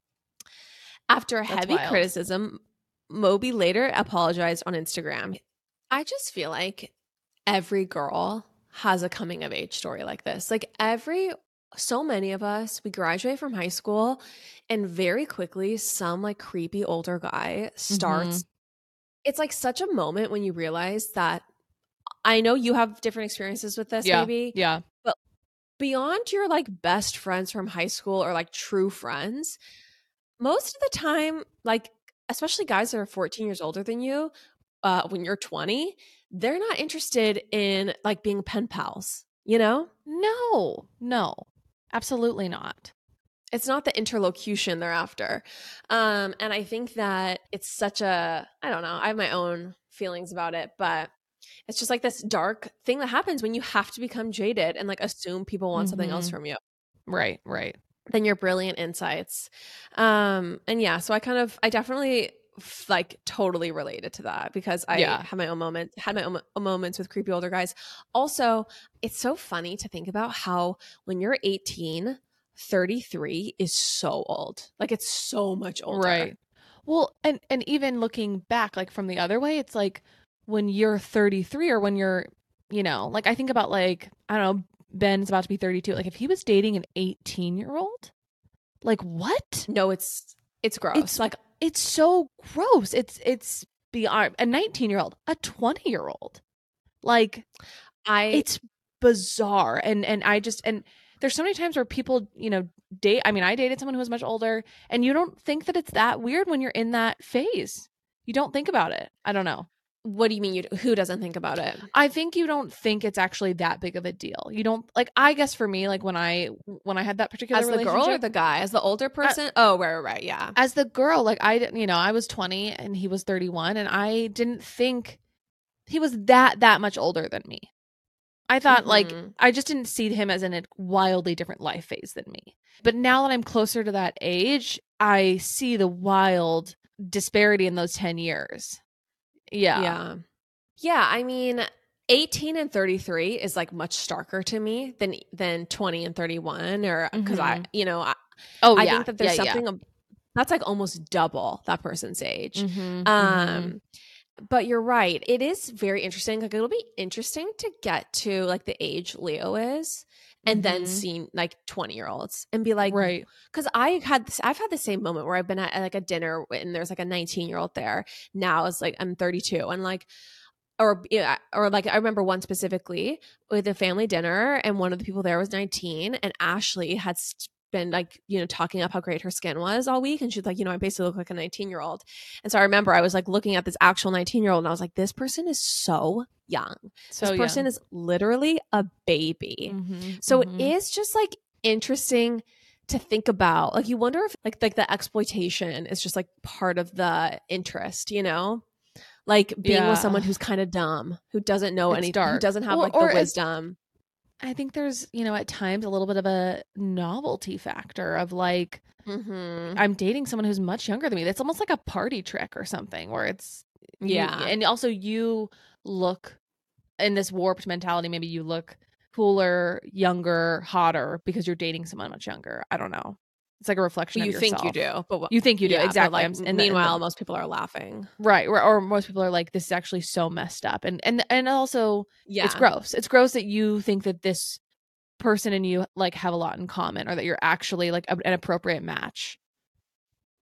After That's heavy wild. criticism, Moby later apologized on Instagram. I just feel like every girl has a coming of age story like this. Like every so many of us, we graduate from high school and very quickly some like creepy older guy starts it's like such a moment when you realize that I know you have different experiences with this Yeah. maybe Yeah. But beyond your like best friends from high school or like true friends, most of the time, like especially guys that are 14 years older than you, uh, when you're 20, they're not interested in like being pen pals, you know? No, no, absolutely not. It's not the interlocution they're after. Um, and I think that it's such a, I don't know, I have my own feelings about it, but it's just like this dark thing that happens when you have to become jaded and like assume people want something else Mhm. from you. Right, right. than your brilliant insights. Um, and yeah, so I kind of, I definitely like totally related to that because I Yeah. had my own moments, had my own own moments with creepy older guys. Also, it's so funny to think about how when you're 18, 33 is so old. Like it's so much older. Right. Well, and and even looking back like from the other way, it's like when you're 33 or when you're, you know, like I think about like I don't know, Ben's about to be 32. Like if he was dating an 18-year-old, like what? No, it's it's gross. It's like it's so gross. It's it's beyond a 19-year-old, a 20-year-old. Like I it's bizarre and and I just and there's so many times where people, you know, date I mean, I dated someone who was much older and you don't think that it's that weird when you're in that phase. You don't think about it. I don't know. What do you mean you who doesn't think about it? I think you don't think it's actually that big of a deal. You don't like I guess for me like when I when I had that particular As the girl or the guy? As the older person? oh, right, right, right. Yeah. as the girl like i didn't you know i was 20 and he was 31 and i didn't think he was that that much older than me i thought like Mhm. i just didn't see him as in a wildly different life phase than me but now that i'm closer to that age i see the wild disparity in those 10 years yeah Yeah. Yeah, I mean 18 and 33 is like much starker to me than than 20 and 31 or because I, Mhm. you know, I, oh I yeah think that there's yeah, yeah. something ab- that's like almost double that person's age. Mhm, Um mhm. but you're right. It is very interesting. Like it'll be interesting to get to like the age Leo is and then Mhm. see like 20 year olds and be like right because I had this, I've had the same moment where I've been at like a dinner and there's like a 19 year old there. Now it's like I'm 32 and like, or or like I remember one specifically with a family dinner and one of the people there was 19 and Ashley had been like you know talking up how great her skin was all week and she's like you know i basically look like a 19 year old and so i remember i was like looking at this actual 19 year old and i was like this person is so young So this person young. is literally a baby Mhm, so mhm. it is just like interesting to think about like you wonder if like like the exploitation is just like part of the interest you know like being Yeah. with someone who's kind of dumb who doesn't know It's any who dark. doesn't have Well, like the wisdom I think there's, you know, at times a little bit of a novelty factor of like, mm-hmm. I'm dating someone who's much younger than me. That's almost like a party trick or something where it's, you- Yeah. and also you look in this warped mentality. Maybe you look cooler, younger, hotter because you're dating someone much younger. I don't know. It's like a reflection you think you do but what- You think you do yeah, exactly. like, and the- and the- meanwhile most people are laughing. Right or, or most people are like this is actually so messed up and and and also yeah. it's gross. It's gross that you think that this person and you like have a lot in common or that you're actually like a- an appropriate match.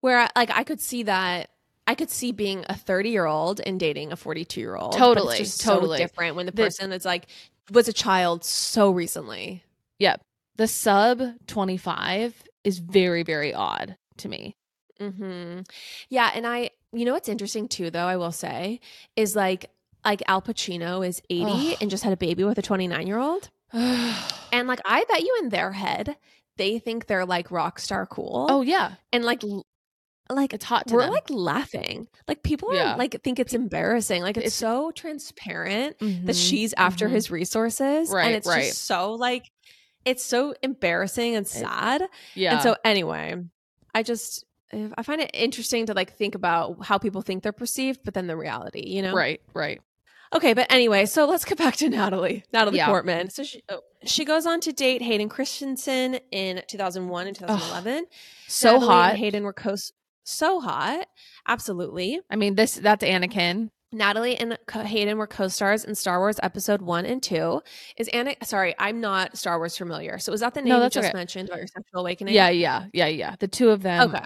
Where like i could see that i could see being a 30 year old and dating a 42 year old Totally, just totally. so different when the The- person is like was a child so recently. Yep. The sub 25 is very very odd to me hmm Yeah, and I, you know, what's interesting too, though I will say, is like like Al Pacino is eighty Ugh. and just had a baby with a twenty nine year old, and like I bet you in their head they think they're like rock star cool. oh yeah and like like it's hot to we're them. like laughing, like people Yeah. are like think it's embarrassing, like it's, It's- so transparent that Mhm, she's after mhm. his resources, Right, and it's right. just so like it's so embarrassing and sad. yeah And so anyway, I just I find it interesting to like think about how people think they're perceived, but then the reality, you know? right right Okay, but anyway, so let's get back to Natalie, Natalie Yeah. Portman. So she oh, she goes on to date Hayden Christensen in 2001 and 2011. so Natalie hot Hayden were co- so hot, absolutely. i mean this that's anakin Natalie and Hayden were co-stars in Star Wars Episode One and Two. Is Anna? Sorry, I'm not Star Wars familiar. So was that the name No, you just okay. mentioned about your sexual awakening? yeah yeah yeah yeah the two of them Okay.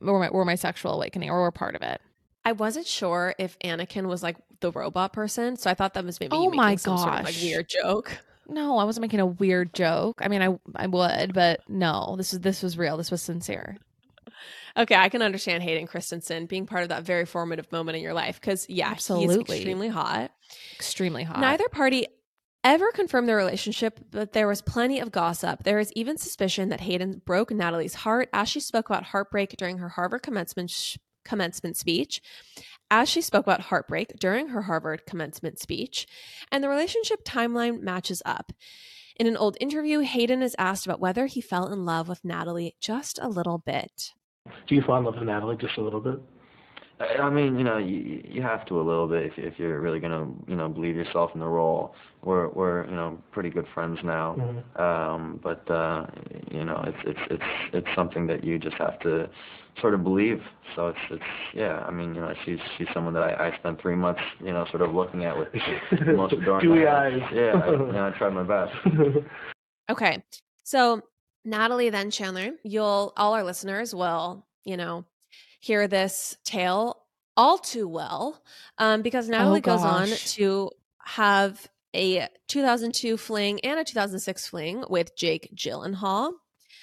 were my, were my sexual awakening or were part of it I wasn't sure if Anakin was like the robot person, so I thought that was maybe Oh my some sort of like weird joke. No, I wasn't making a weird joke. I mean, I I would, but no, this was this was real. This was sincere. Okay, I can understand Hayden Christensen being part of that very formative moment in your life because yeah, he's Absolutely. extremely hot. Extremely hot. Neither party ever confirmed their relationship, but there was plenty of gossip. There is even suspicion that Hayden broke Natalie's heart as she spoke about heartbreak during her Harvard commencement sh- commencement speech. As she spoke about heartbreak during her Harvard commencement speech, and the relationship timeline matches up. In an old interview, Hayden is asked about whether he fell in love with Natalie just a little bit. Do you fall in love with Natalie just a little bit? I I mean, you know, you you have to a little bit if if you're really gonna, you know, believe yourself in the role. We're we're you know pretty good friends now, Mhm. um, but uh, you know, it's it's it's it's something that you just have to sort of believe. So it's it's yeah. I mean, you know, she's she's someone that I I spent three months, you know, sort of looking at with the most adorable Dewy eyes. Yeah, I, you know, I tried my best. Okay. So Natalie then Chandler, you'll all our listeners will, you know, hear this tale all too well. Um, because Natalie goes on to have a 2002 fling and a 2006 fling with Jake Gyllenhaal.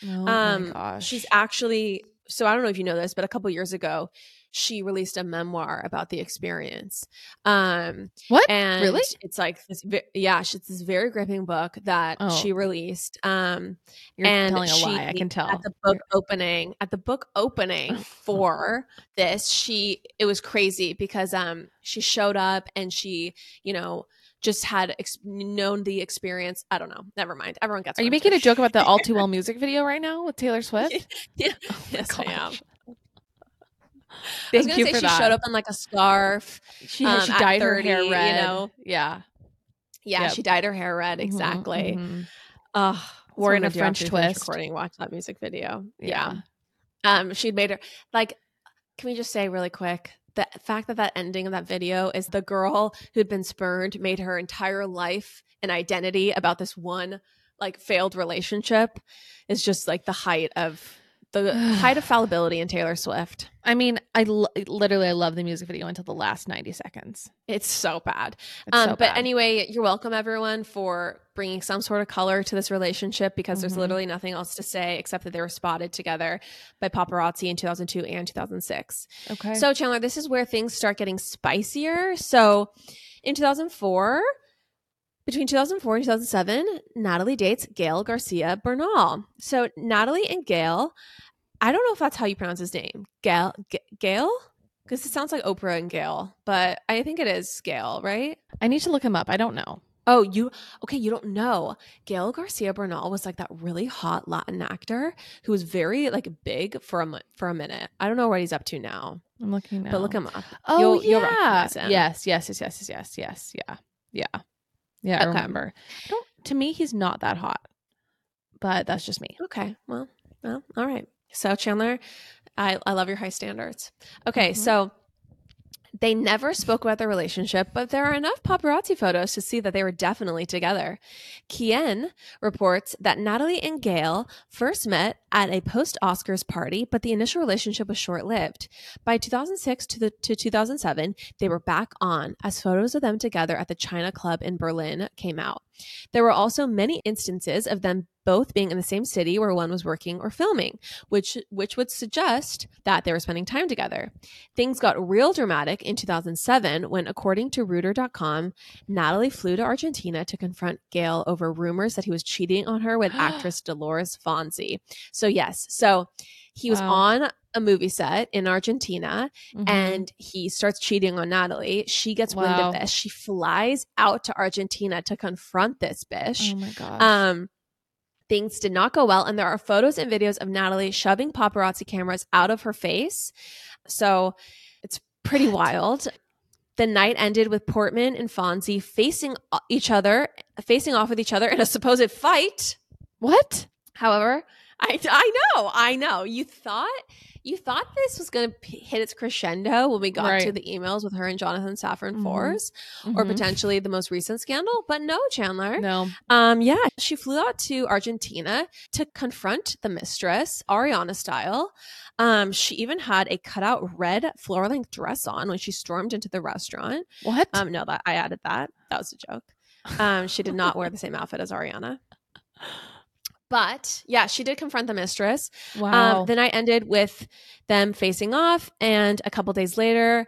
Oh um my gosh. she's actually so I don't know if you know this, but a couple years ago she released a memoir about the experience. Um what? and really? it's like this yeah it's this very gripping book that Oh. she released um You're and telling a she, lie. I can tell. at the book opening at the book opening for this she it was crazy because um she showed up and she you know just had ex- known the experience i don't know never mind everyone gets Are you making a joke about the All Too Well music video right now with Taylor Swift? yeah Oh yes i am gosh. I was Thank you say for she that. showed up in like a scarf She um, she dyed 30, her hair red. you know Yeah. yeah Yep. she dyed her hair red Mhm, exactly mhm. Ugh, Wore that's in a I'm gonna do French twist. Recording, watch that music video. Yeah. Yeah. Um, she'd made her like. Can we just say really quick the fact that that ending of that video is the girl who'd been spurned made her entire life and identity about this one like failed relationship is just like the height of the height of fallibility in Taylor Swift. I mean, I literally I love the music video until the last 90 seconds. It's so bad. It's um, so but bad. anyway, you're welcome, everyone, for bringing some sort of color to this relationship because there's Mhm. literally nothing else to say except that they were spotted together by paparazzi in 2002 and 2006. Okay. So, Chandler, this is where things start getting spicier. So, in 2004, between 2004 and 2007, Natalie dates Gael Garcia Bernal. So, Natalie and Gail, I don't know if that's how you pronounce his name. Gail? G- Gail? Because it sounds like Oprah and Gail, but I think it is Gail, right? I need to look him up. I don't know. Oh, you okay? You don't know. Gael Garcia Bernal was like that really hot Latin actor who was very like big for a for a minute. I don't know what he's up to now. I'm looking now. But look him up. Oh You'll- yeah. you'll. Yes, yes, yes, yes, yes, yes, yeah, yeah, yeah. I Okay. remember. To me, he's not that hot, but that's just me. Okay. Well, well, all right. So Chandler, I, I love your high standards. Okay, Mhm. so they never spoke about their relationship, but there are enough paparazzi photos to see that they were definitely together. Kien reports that Natalie and Gail first met at a post Oscars party, but the initial relationship was short lived. By 2006 to, the, to 2007, they were back on as photos of them together at the China Club in Berlin came out. There were also many instances of them both being in the same city where one was working or filming, which which would suggest that they were spending time together. Things got real dramatic in 2007 when according to Reuters.com, Natalie flew to Argentina to confront Gail over rumors that he was cheating on her with actress Dolores Fonzi. So yes, so he was Wow. on a movie set in Argentina Mhm. and he starts cheating on Natalie. She gets wind of this. She flies out to Argentina to confront this bitch. Oh my god. Um, things did not go well, and there are photos and videos of Natalie shoving paparazzi cameras out of her face. So it's pretty wild. The night ended with Portman and Fonzi facing uh, each other, facing off with each other in a supposed fight. What? However, I, I know, I know. You thought you thought this was going to p- hit its crescendo when we got to the emails with her and Jonathan Safran Mhm. Foers, or Mhm. potentially the most recent scandal, but no, Chandler. No. Um, yeah, she flew out to Argentina to confront the mistress, Ariana style. Um, she even had a cutout red floor length dress on when she stormed into the restaurant. What? Um, no, that I added that. That was a joke. Um, she did not wear the same outfit as Ariana. But yeah, she did confront the mistress. Wow. Um, the night ended with them facing off, and a couple days later,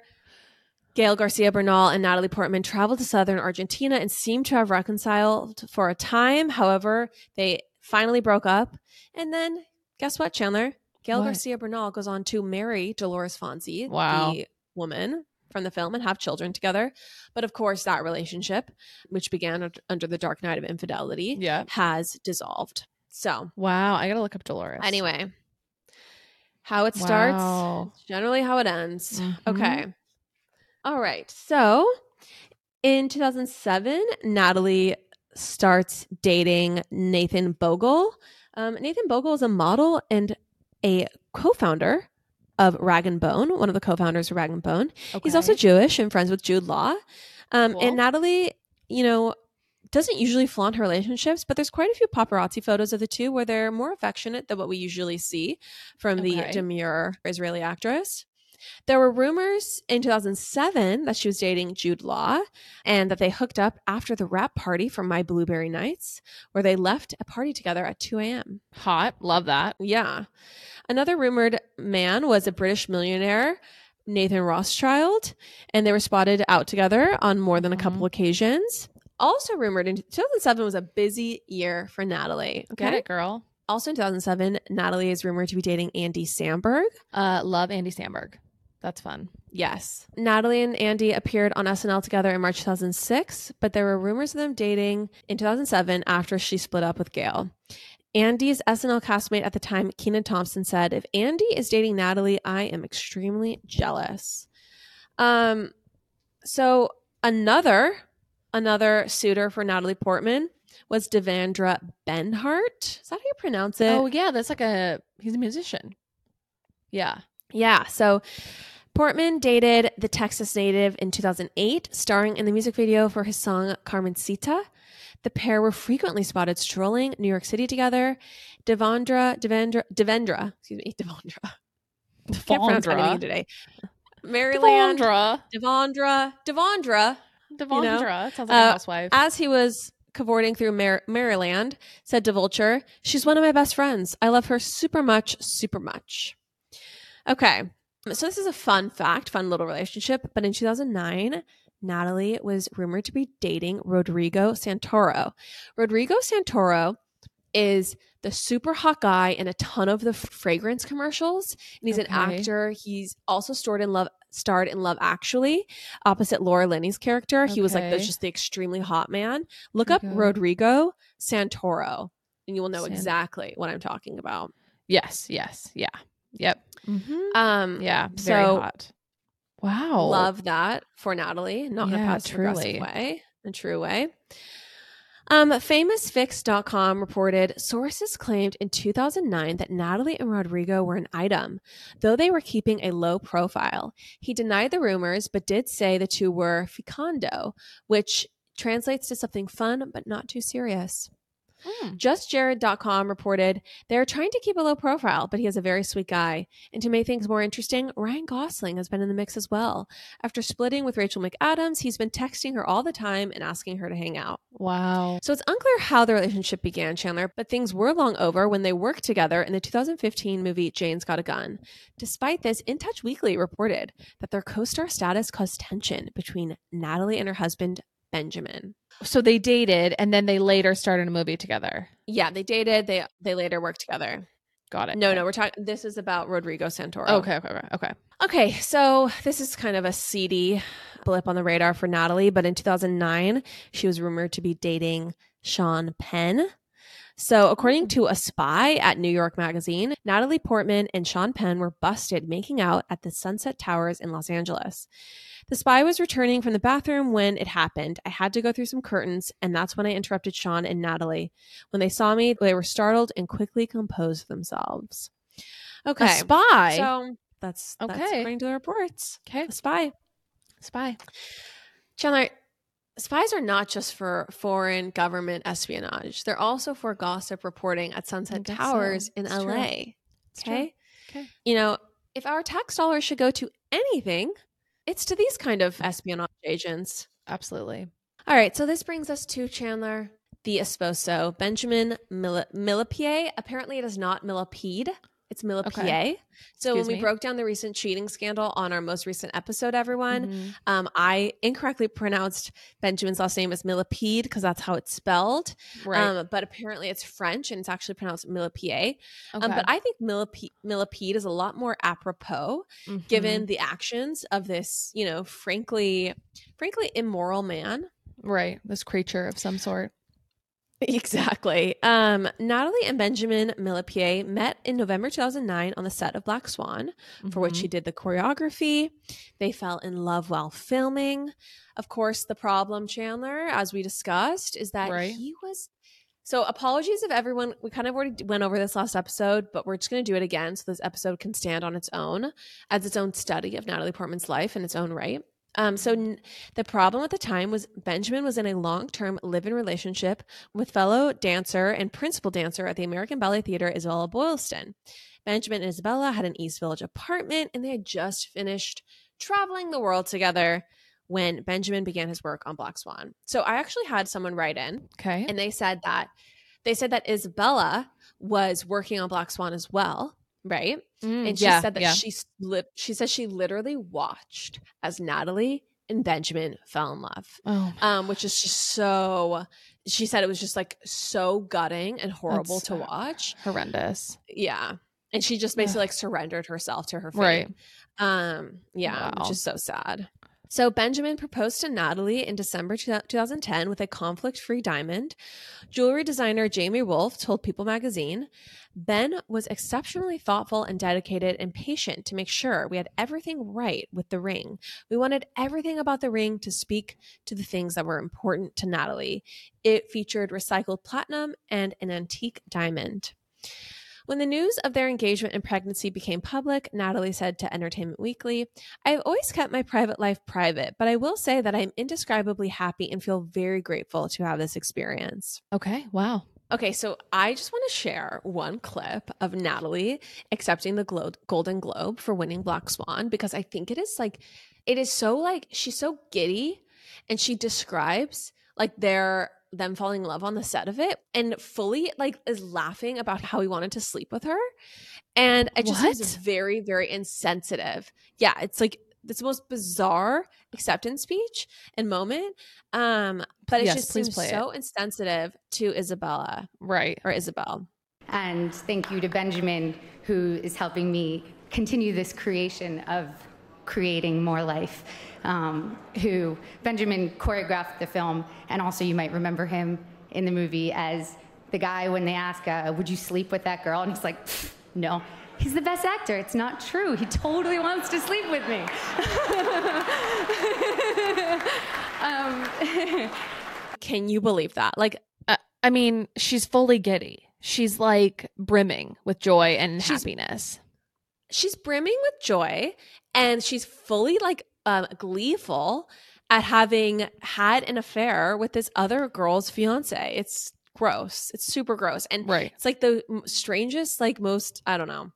Gael Garcia Bernal and Natalie Portman traveled to southern Argentina and seemed to have reconciled for a time. However, they finally broke up. And then, guess what, Chandler? Gael What? Garcia Bernal goes on to marry Dolores Fonzi, Wow. the woman from the film, and have children together. But of course, that relationship, which began under the dark night of infidelity, Yeah. has dissolved. So, Wow. I gotta look up Dolores. Anyway, how it starts, is generally how it ends. Mhm. Okay. All right. So in 2007, Natalie starts dating Nathan Bogle. Um, Nathan Bogle is a model and a co founder of Rag and Bone, one of the co founders of Rag and Bone. He's also Jewish and friends with Jude Law. Um, Cool. And Natalie, you know, doesn't usually flaunt her relationships, but there's quite a few paparazzi photos of the two where they're more affectionate than what we usually see from the demure Israeli actress. There were rumors in 2007 that she was dating Jude Law and that they hooked up after the wrap party from My Blueberry Nights, where they left a party together at 2 a.m. Hot. Love that. Yeah. Another rumored man was a British millionaire, Nathan Rothschild, and they were spotted out together on more than a couple mm-hmm. occasions. Also rumored in 2007 was a busy year for Natalie. Okay. Get it, girl. Also in 2007, Natalie is rumored to be dating Andy Samberg. Uh, love Andy Samberg. That's fun. Yes. Natalie and Andy appeared on SNL together in March 2006, but there were rumors of them dating in 2007 after she split up with Gail. Andy's SNL castmate at the time, Kenan Thompson, said, If Andy is dating Natalie, I am extremely jealous. Um, so another another suitor for Natalie Portman was Devendra Banhart. Is that how you pronounce it? Oh yeah, that's like a he's a musician. Yeah. Yeah. So Portman dated the Texas native in 2008, starring in the music video for his song Carmencita. The pair were frequently spotted strolling New York City together. Devendra, Devendra, Devendra, excuse me, Devendra. Can't pronounce Devendra. anything today. Maryland. Devondra. Devondra. Devondra. Devondra. Sounds like a uh, housewife. As he was cavorting through Mar- Maryland, said DeVulture, She's one of my best friends. I love her super much, super much. Okay. So this is a fun fact, fun little relationship. But in 2009, Natalie was rumored to be dating Rodrigo Santoro. Rodrigo Santoro is the super hot guy in a ton of the fragrance commercials, and he's an actor. He's also stored in Love starred in Love Actually, opposite Laura Linney's character. He was like the, just the extremely hot man. Look up Okay. Rodrigo Santoro, and you will know San- exactly what I'm talking about. yes, yes, yeah. Yep. Um, Yeah, very so hot. Wow. love that for Natalie, not in a Yeah, passive aggressive way, in a true way. Um, FamousFix.com reported sources claimed in 2009 that Natalie and Rodrigo were an item, though they were keeping a low profile. He denied the rumors, but did say the two were ficando, which translates to something fun but not too serious. Hmm. JustJared.com reported they're trying to keep a low profile, but he is a very sweet guy. And to make things more interesting, Ryan Gosling has been in the mix as well. After splitting with Rachel McAdams, he's been texting her all the time and asking her to hang out. Wow. So it's unclear how the relationship began, Chandler, but things were long over when they worked together in the 2015 movie Jane's Got a Gun. Despite this, In Touch Weekly reported that their co star status caused tension between Natalie and her husband, Benjamin. So they dated and then they later started a movie together. Yeah, they dated. They they later worked together. Got it. No, no, we're talking. This is about Rodrigo Santoro. Okay, okay, okay. Okay. Okay, so this is kind of a seedy blip on the radar for Natalie, but in 2009, she was rumored to be dating Sean Penn. So, according to a spy at New York Magazine, Natalie Portman and Sean Penn were busted making out at the Sunset Towers in Los Angeles. The spy was returning from the bathroom when it happened. I had to go through some curtains, and that's when I interrupted Sean and Natalie. When they saw me, they were startled and quickly composed themselves. Okay. spy? So that's that's Okay. according to the reports. Okay. A spy. Spy. Chandler, spies are not just for foreign government espionage. They're also for gossip reporting at Sunset Towers so. in It's. LA. Okay. Okay. You know, if our tax dollars should go to anything, it's to these kind of espionage agents. Absolutely. All right, so this brings us to Chandler, the esposo, Benjamin Millepied. Apparently, it is not Millipede. It's Millepied. So when we me. broke down the recent cheating scandal on our most recent episode, everyone, Mhm. um, I incorrectly pronounced Benjamin's last name as Millipede because that's how it's spelled. Right. Um, but apparently it's French and it's actually pronounced Millepied. Um, Okay. but I think Millipede, Millipede is a lot more apropos Mhm. given the actions of this, you know, frankly, frankly immoral man. Right. This creature of some sort. Exactly. Um, Natalie and Benjamin Millepied met in November 2009 on the set of Black Swan, for which Mhm. he did the choreography. They fell in love while filming. Of course, the problem, Chandler, as we discussed, is that Right. he was. So, apologies if everyone, we kind of already went over this last episode, but we're just going to do it again so this episode can stand on its own as its own study of Natalie Portman's life in its own right. Um, so n- the problem at the time was Benjamin was in a long-term live-in relationship with fellow dancer and principal dancer at the American Ballet Theater, Isabella Boylston. Benjamin and Isabella had an East Village apartment, and they had just finished traveling the world together when Benjamin began his work on Black Swan. So I actually had someone write in, Okay. and they said that they said that Isabella was working on Black Swan as well, right? Mm, and she yeah, said that yeah. she li- she says she literally watched as Natalie and Benjamin fell in love, Oh, um, which is just so. She said it was just like so gutting and horrible That's, to watch. horrendous. Yeah, and she just basically like surrendered herself to her fate. Right. Um. Yeah, Wow. which is so sad. So Benjamin proposed to Natalie in December 2010 with a conflict-free diamond. Jewelry designer Jamie Wolf told People magazine, "Ben was exceptionally thoughtful and dedicated and patient to make sure we had everything right with the ring. We wanted everything about the ring to speak to the things that were important to Natalie. It featured recycled platinum and an antique diamond." When the news of their engagement and pregnancy became public, Natalie said to Entertainment Weekly, I have always kept my private life private, but I will say that I'm indescribably happy and feel very grateful to have this experience. Okay. Wow. Okay, so I just want to share one clip of Natalie accepting the Glo- Golden Globe for winning Black Swan because I think it is like, it is so like, she's so giddy and she describes like their them falling in love on the set of it and fully like is laughing about how he wanted to sleep with her. And it just What? seems very very insensitive. Yeah it's like it's the most bizarre acceptance speech and moment. Um but it Yes, just please seems play so insensitive to isabella right. or isabel. And thank you to Benjamin, who is helping me continue this creation of creating more life. Um, who Benjamin choreographed the film, and also you might remember him in the movie as the guy when they ask, uh, "Would you sleep with that girl?" and he's like, "No." He's the best actor. It's not true. He totally wants to sleep with me. um, can you believe that like uh, I mean, she's fully giddy. She's like brimming with joy and She's- happiness. she's brimming with joy and she's fully like um, gleeful at having had an affair with this other girl's fiance. It's gross. It's super gross. And Right. it's like the strangest, like most, I don't know,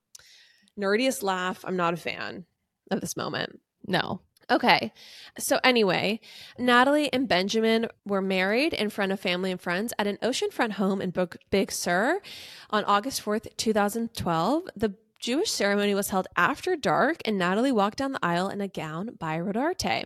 nerdiest laugh. I'm not a fan of this moment. No. Okay. So, anyway, Natalie and Benjamin were married in front of family and friends at an oceanfront home in Big, Big Sur on August 4th, 2012. The Jewish ceremony was held after dark, and Natalie walked down the aisle in a gown by Rodarte.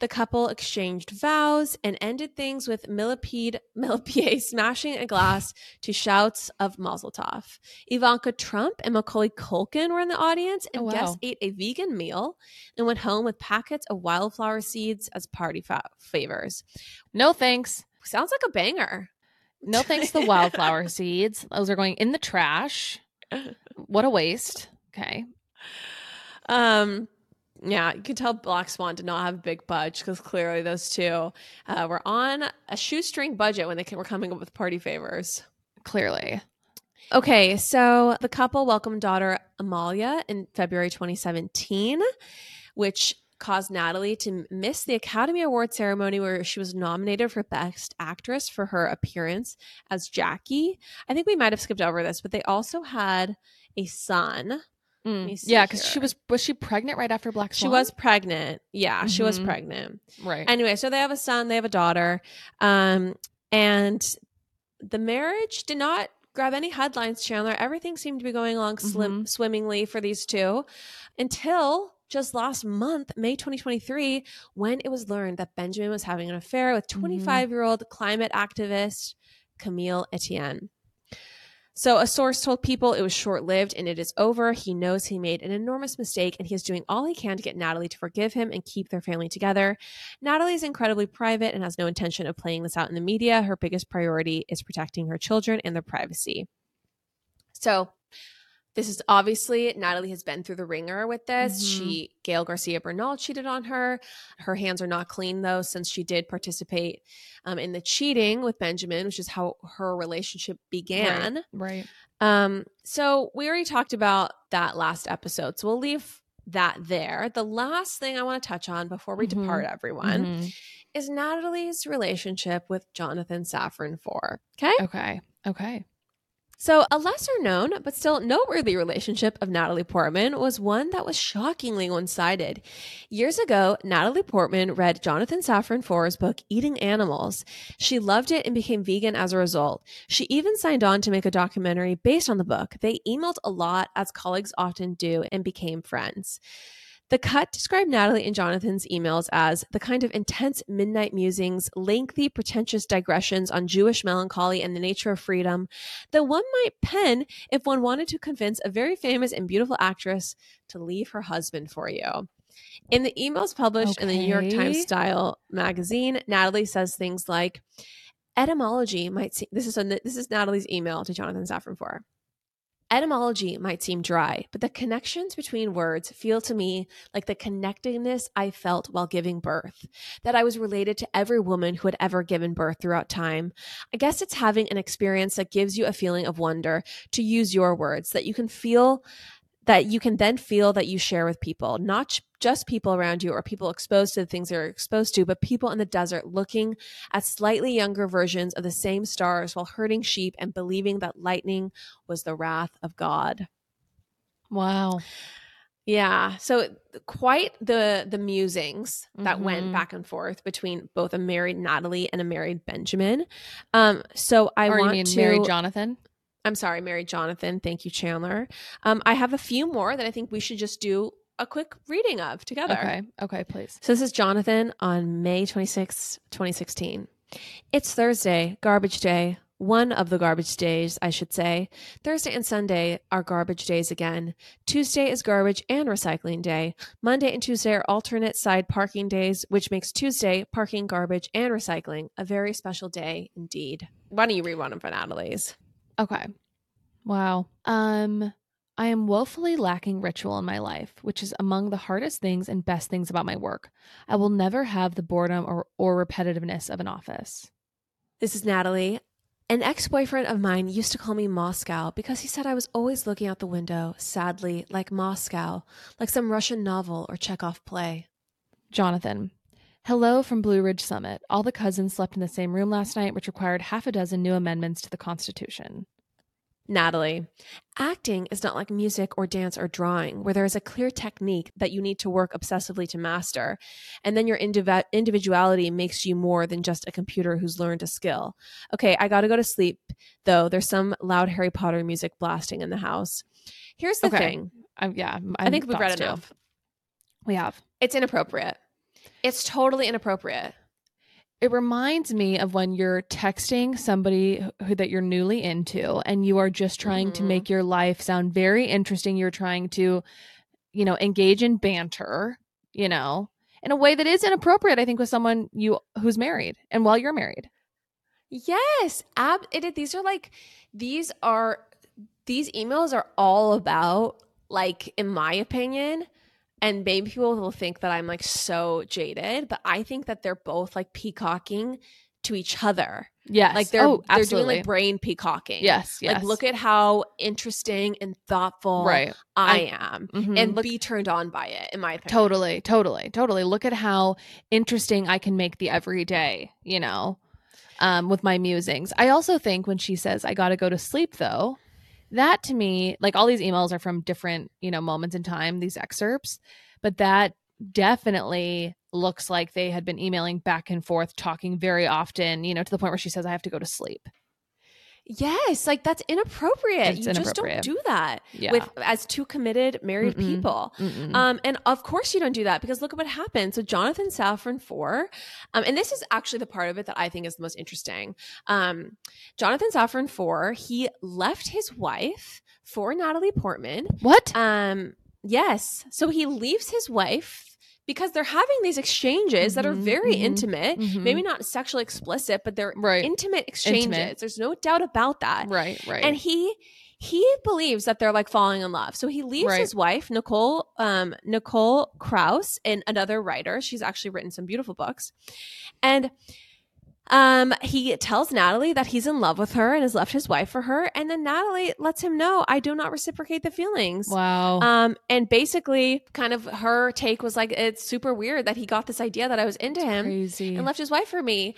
The couple exchanged vows and ended things with Millipede Millepied smashing a glass to shouts of Mazel Tov. Ivanka Trump and Macaulay Culkin were in the audience, and Oh, wow. guests ate a vegan meal and went home with packets of wildflower seeds as party fa- favors. No thanks. Sounds like a banger. No thanks to the wildflower seeds. Those are going in the trash. What a waste. Okay. Um, yeah, you could tell Black Swan did not have a big budget because clearly those two uh, were on a shoestring budget when they were coming up with party favors. Clearly. Okay, so the couple welcomed daughter Amalia in February 2017, which caused Natalie to miss the Academy Award ceremony where she was nominated for Best Actress for her appearance as Jackie. I think we might have skipped over this, but they also had a son. Let me see Mm. Yeah, because she was was she pregnant right after Black She was pregnant. Yeah, she was Mhm. pregnant. Right. Anyway, so they have a son, they have a daughter. Um, and the marriage did not grab any headlines, Chandler. Everything seemed to be going along slim, Mhm. swimmingly for these two until just last month, May 2023, when it was learned that Benjamin was having an affair with 25 year old climate activist Camille Etienne. So, a source told people it was short lived and it is over. He knows he made an enormous mistake and he is doing all he can to get Natalie to forgive him and keep their family together. Natalie is incredibly private and has no intention of playing this out in the media. Her biggest priority is protecting her children and their privacy. So, this is obviously Natalie has been through the ringer with this. Mhm. She Gael Garcia Bernal cheated on her. Her hands are not clean though, since she did participate um, in the cheating with Benjamin, which is how her relationship began. Right. Um, so we already talked about that last episode, so we'll leave that there. The last thing I want to touch on before we Mhm. depart, everyone, Mhm. is Natalie's relationship with Jonathan Safran Foer. Okay. Okay. Okay. So, a lesser known but still noteworthy relationship of Natalie Portman was one that was shockingly one sided. Years ago, Natalie Portman read Jonathan Safran Foer's book, Eating Animals. She loved it and became vegan as a result. She even signed on to make a documentary based on the book. They emailed a lot, as colleagues often do, and became friends. The cut described Natalie and Jonathan's emails as the kind of intense midnight musings, lengthy, pretentious digressions on Jewish melancholy and the nature of freedom that one might pen if one wanted to convince a very famous and beautiful actress to leave her husband for you. In the emails published in the New York Times Style magazine, Natalie says things like, "Etymology might seem this is this is Natalie's email to Jonathan Safran Foer. Etymology might seem dry, but the connections between words feel to me like the connectedness I felt while giving birth, that I was related to every woman who had ever given birth throughout time. I guess it's having an experience that gives you a feeling of wonder, to use your words, that you can feel that you can then feel that you share with people, not just people around you or people exposed to the things they're exposed to, but people in the desert looking at slightly younger versions of the same stars while herding sheep and believing that lightning was the wrath of God. Wow. Yeah. So quite the the musings that went Mhm. back and forth between both a married Natalie and a married Benjamin. Um, so I or want to Mary Jonathan? I'm sorry, Mary Jonathan. Thank you, Chandler. Um, I have a few more that I think we should just do a quick reading of together. Okay. Okay, please. So this is Jonathan on May 26, 2016. It's Thursday, garbage day. One of the garbage days, I should say. Thursday and Sunday are garbage days again. Tuesday is garbage and recycling day. Monday and Tuesday are alternate side parking days, which makes Tuesday parking, garbage, and recycling a very special day indeed. Why don't you read one of Natalie's? Okay. Wow. Um I am woefully lacking ritual in my life, which is among the hardest things and best things about my work. I will never have the boredom or, or repetitiveness of an office. This is Natalie. An ex boyfriend of mine used to call me Moscow because he said I was always looking out the window, sadly, like Moscow, like some Russian novel or Chekhov play. Jonathan. Hello from Blue Ridge Summit. All the cousins slept in the same room last night, which required half a dozen new amendments to the Constitution. Natalie, acting is not like music or dance or drawing, where there is a clear technique that you need to work obsessively to master, and then your indiv- individuality makes you more than just a computer who's learned a skill. Okay, I gotta go to sleep, though. There's some loud Harry Potter music blasting in the house. Here's the Okay. thing I, yeah, I think we've read too. enough. We have. It's inappropriate. It's totally inappropriate. It reminds me of when you're texting somebody who that you're newly into and you are just trying to Mhm. make your life sound very interesting. You're trying to, you know, engage in banter, you know, in a way that is inappropriate, I think, with someone you who's married and while you're married. Yes, ab it, these are like these are these emails are all about like in my opinion and maybe people will think that I'm like so jaded, but I think that they're both like peacocking to each other. Yes. Like they're Oh, they're doing like brain peacocking. Yes, yes. Like look at how interesting and thoughtful Right. I, I- am Mhm. and Look- be turned on by it in my opinion. Totally, totally, totally. Look at how interesting I can make the everyday, you know, um, with my musings. I also think when she says, I got to go to sleep though, that to me, like all these emails are from different, you know, moments in time, these excerpts, but that definitely looks like they had been emailing back and forth, talking very often, you know, to the point where she says, I have to go to sleep. Yes, like that's inappropriate. It's you inappropriate. just don't do that Yeah. with as two committed married Mm-mm. people. Mm-mm. Um, and of course you don't do that because look at what happened. So Jonathan Safran Foer, um, and this is actually the part of it that I think is the most interesting. Um, Jonathan Safran Foer, he left his wife for Natalie Portman. What? Um, yes. So he leaves his wife because they're having these exchanges that are Mhm, very mhm, intimate, mhm. maybe not sexually explicit, but they're Right. intimate exchanges. Intimate. There's no doubt about that. Right, right. And he he believes that they're like falling in love. So he leaves Right. his wife, Nicole um Nicole Krauss, and another writer. She's actually written some beautiful books. And um he tells Natalie that he's in love with her and has left his wife for her and then Natalie lets him know I do not reciprocate the feelings. wow. Um and basically kind of her take was like it's super weird that he got this idea that I was into him Crazy. and left his wife for me.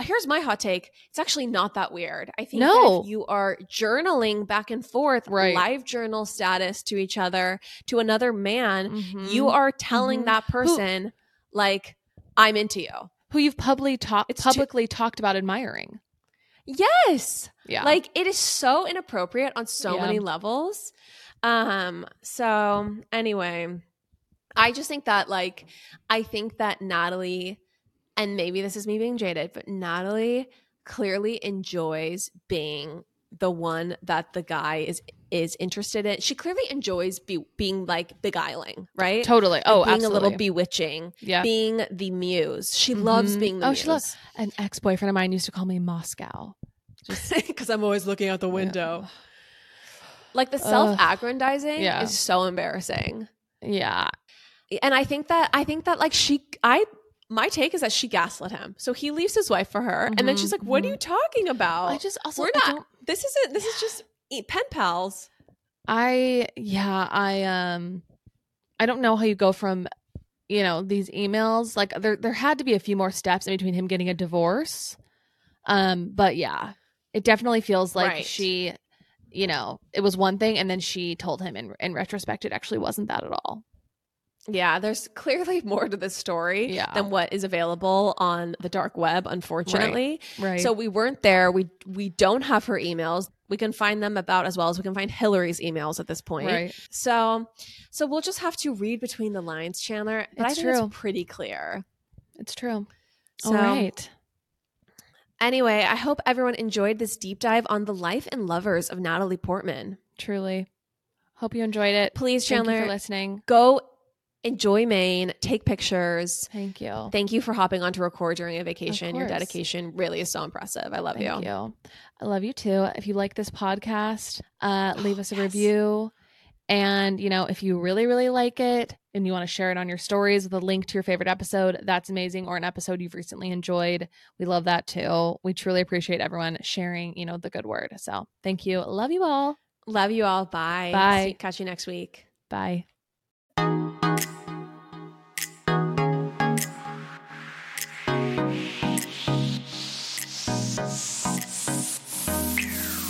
Here's my hot take. It's actually not that weird. I think No. that if you are journaling back and forth, Right. live journal status to each other, to another man, Mhm. you are telling Mhm. that person, like, I'm into you. Who you've publicly talked It's too- publicly talked about admiring. Yes. Yeah. Like it is so inappropriate on so Yeah. many levels. Um so anyway, I just think that like I think that Natalie and maybe this is me being jaded, but Natalie clearly enjoys being the one that the guy is is interested in. She clearly enjoys be, being like beguiling, right? Totally. Oh, being a little bewitching, Yeah. being the muse. She loves Mhm. being the oh, muse. she loves an ex boyfriend of mine used to call me Moscow. because I'm always looking out the window. Like the self-aggrandizing Yeah. is so embarrassing. Yeah. And I think that I think that like she I my take is that she gaslit him. So he leaves his wife for her and then Mhm, she's like, "What are you talking about?" I just also We're I not don't- this isn't this is just pen pals. I yeah, I um I don't know how you go from you know, these emails like there there had to be a few more steps in between him getting a divorce. Um but yeah, it definitely feels like Right. she you know, it was one thing and then she told him in in retrospect it actually wasn't that at all. Yeah, there's clearly more to this story Yeah. than what is available on the dark web, unfortunately. Right. So we weren't there. We we don't have her emails. We can find them about as well as we can find Hillary's emails at this point. Right. So so we'll just have to read between the lines, Chandler. But I think true. it's pretty clear. It's true. So, All right. Anyway, I hope everyone enjoyed this deep dive on the life and lovers of Natalie Portman. Truly. Hope you enjoyed it. Please, Thank you Chandler, for listening. Go enjoy Maine, take pictures. Thank you. Thank you for hopping on to record during a vacation. Your dedication really is so impressive. I love Thank you. you. I love you too. If you like this podcast, uh, leave us a review. And, you know, if you really, really like it and you want to share it on your stories with a link to your favorite episode, that's amazing. Or an episode you've recently enjoyed. We love that too. We truly appreciate everyone sharing, you know, the good word. So thank you. Love you all. Love you all. Bye. Bye. See- catch you next week. Bye.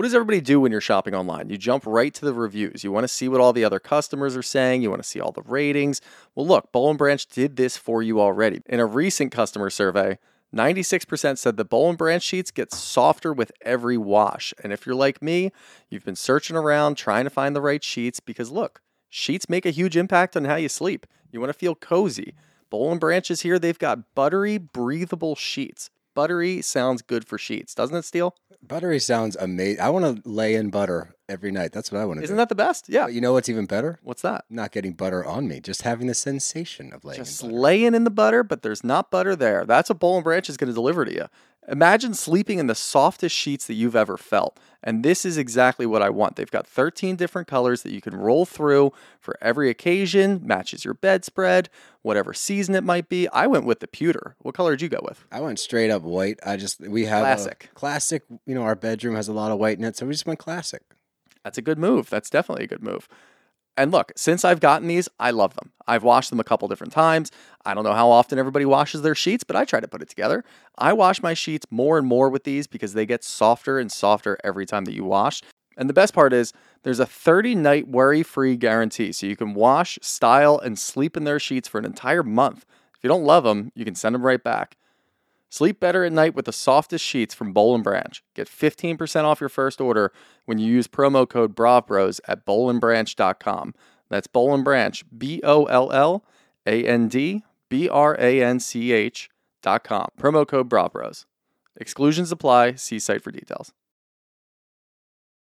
What does everybody do when you're shopping online? You jump right to the reviews. You want to see what all the other customers are saying. You want to see all the ratings. Well, look, Boll and Branch did this for you already. In a recent customer survey, 96% said the Boll and Branch sheets get softer with every wash. And if you're like me, you've been searching around trying to find the right sheets because look, sheets make a huge impact on how you sleep. You want to feel cozy. Boll and Branch is here. They've got buttery, breathable sheets. Buttery sounds good for sheets, doesn't it, Steele? Buttery sounds amazing. I want to lay in butter every night. That's what I want to do. Isn't that the best? Yeah. But you know what's even better? What's that? Not getting butter on me, just having the sensation of laying Just in laying in the butter, but there's not butter there. That's what Boll and Branch is going to deliver to you. Imagine sleeping in the softest sheets that you've ever felt. And this is exactly what I want. They've got 13 different colors that you can roll through for every occasion, matches your bedspread, whatever season it might be. I went with the pewter. What color did you go with? I went straight up white. I just we have a Classic. classic. You know, our bedroom has a lot of white in it, so we just went classic. That's a good move. That's definitely a good move. And look, since I've gotten these, I love them. I've washed them a couple different times. I don't know how often everybody washes their sheets, but I try to put it together. I wash my sheets more and more with these because they get softer and softer every time that you wash. And the best part is there's a 30 night worry free guarantee. So you can wash, style, and sleep in their sheets for an entire month. If you don't love them, you can send them right back. Sleep better at night with the softest sheets from Boll and Branch. Get 15% off your first order when you use promo code BRAVBROS at bollandbranch.com. That's Boll and Branch, B O L L A N D B R A N C H dot com. Promo code BRAVBROS. Exclusions apply. See site for details.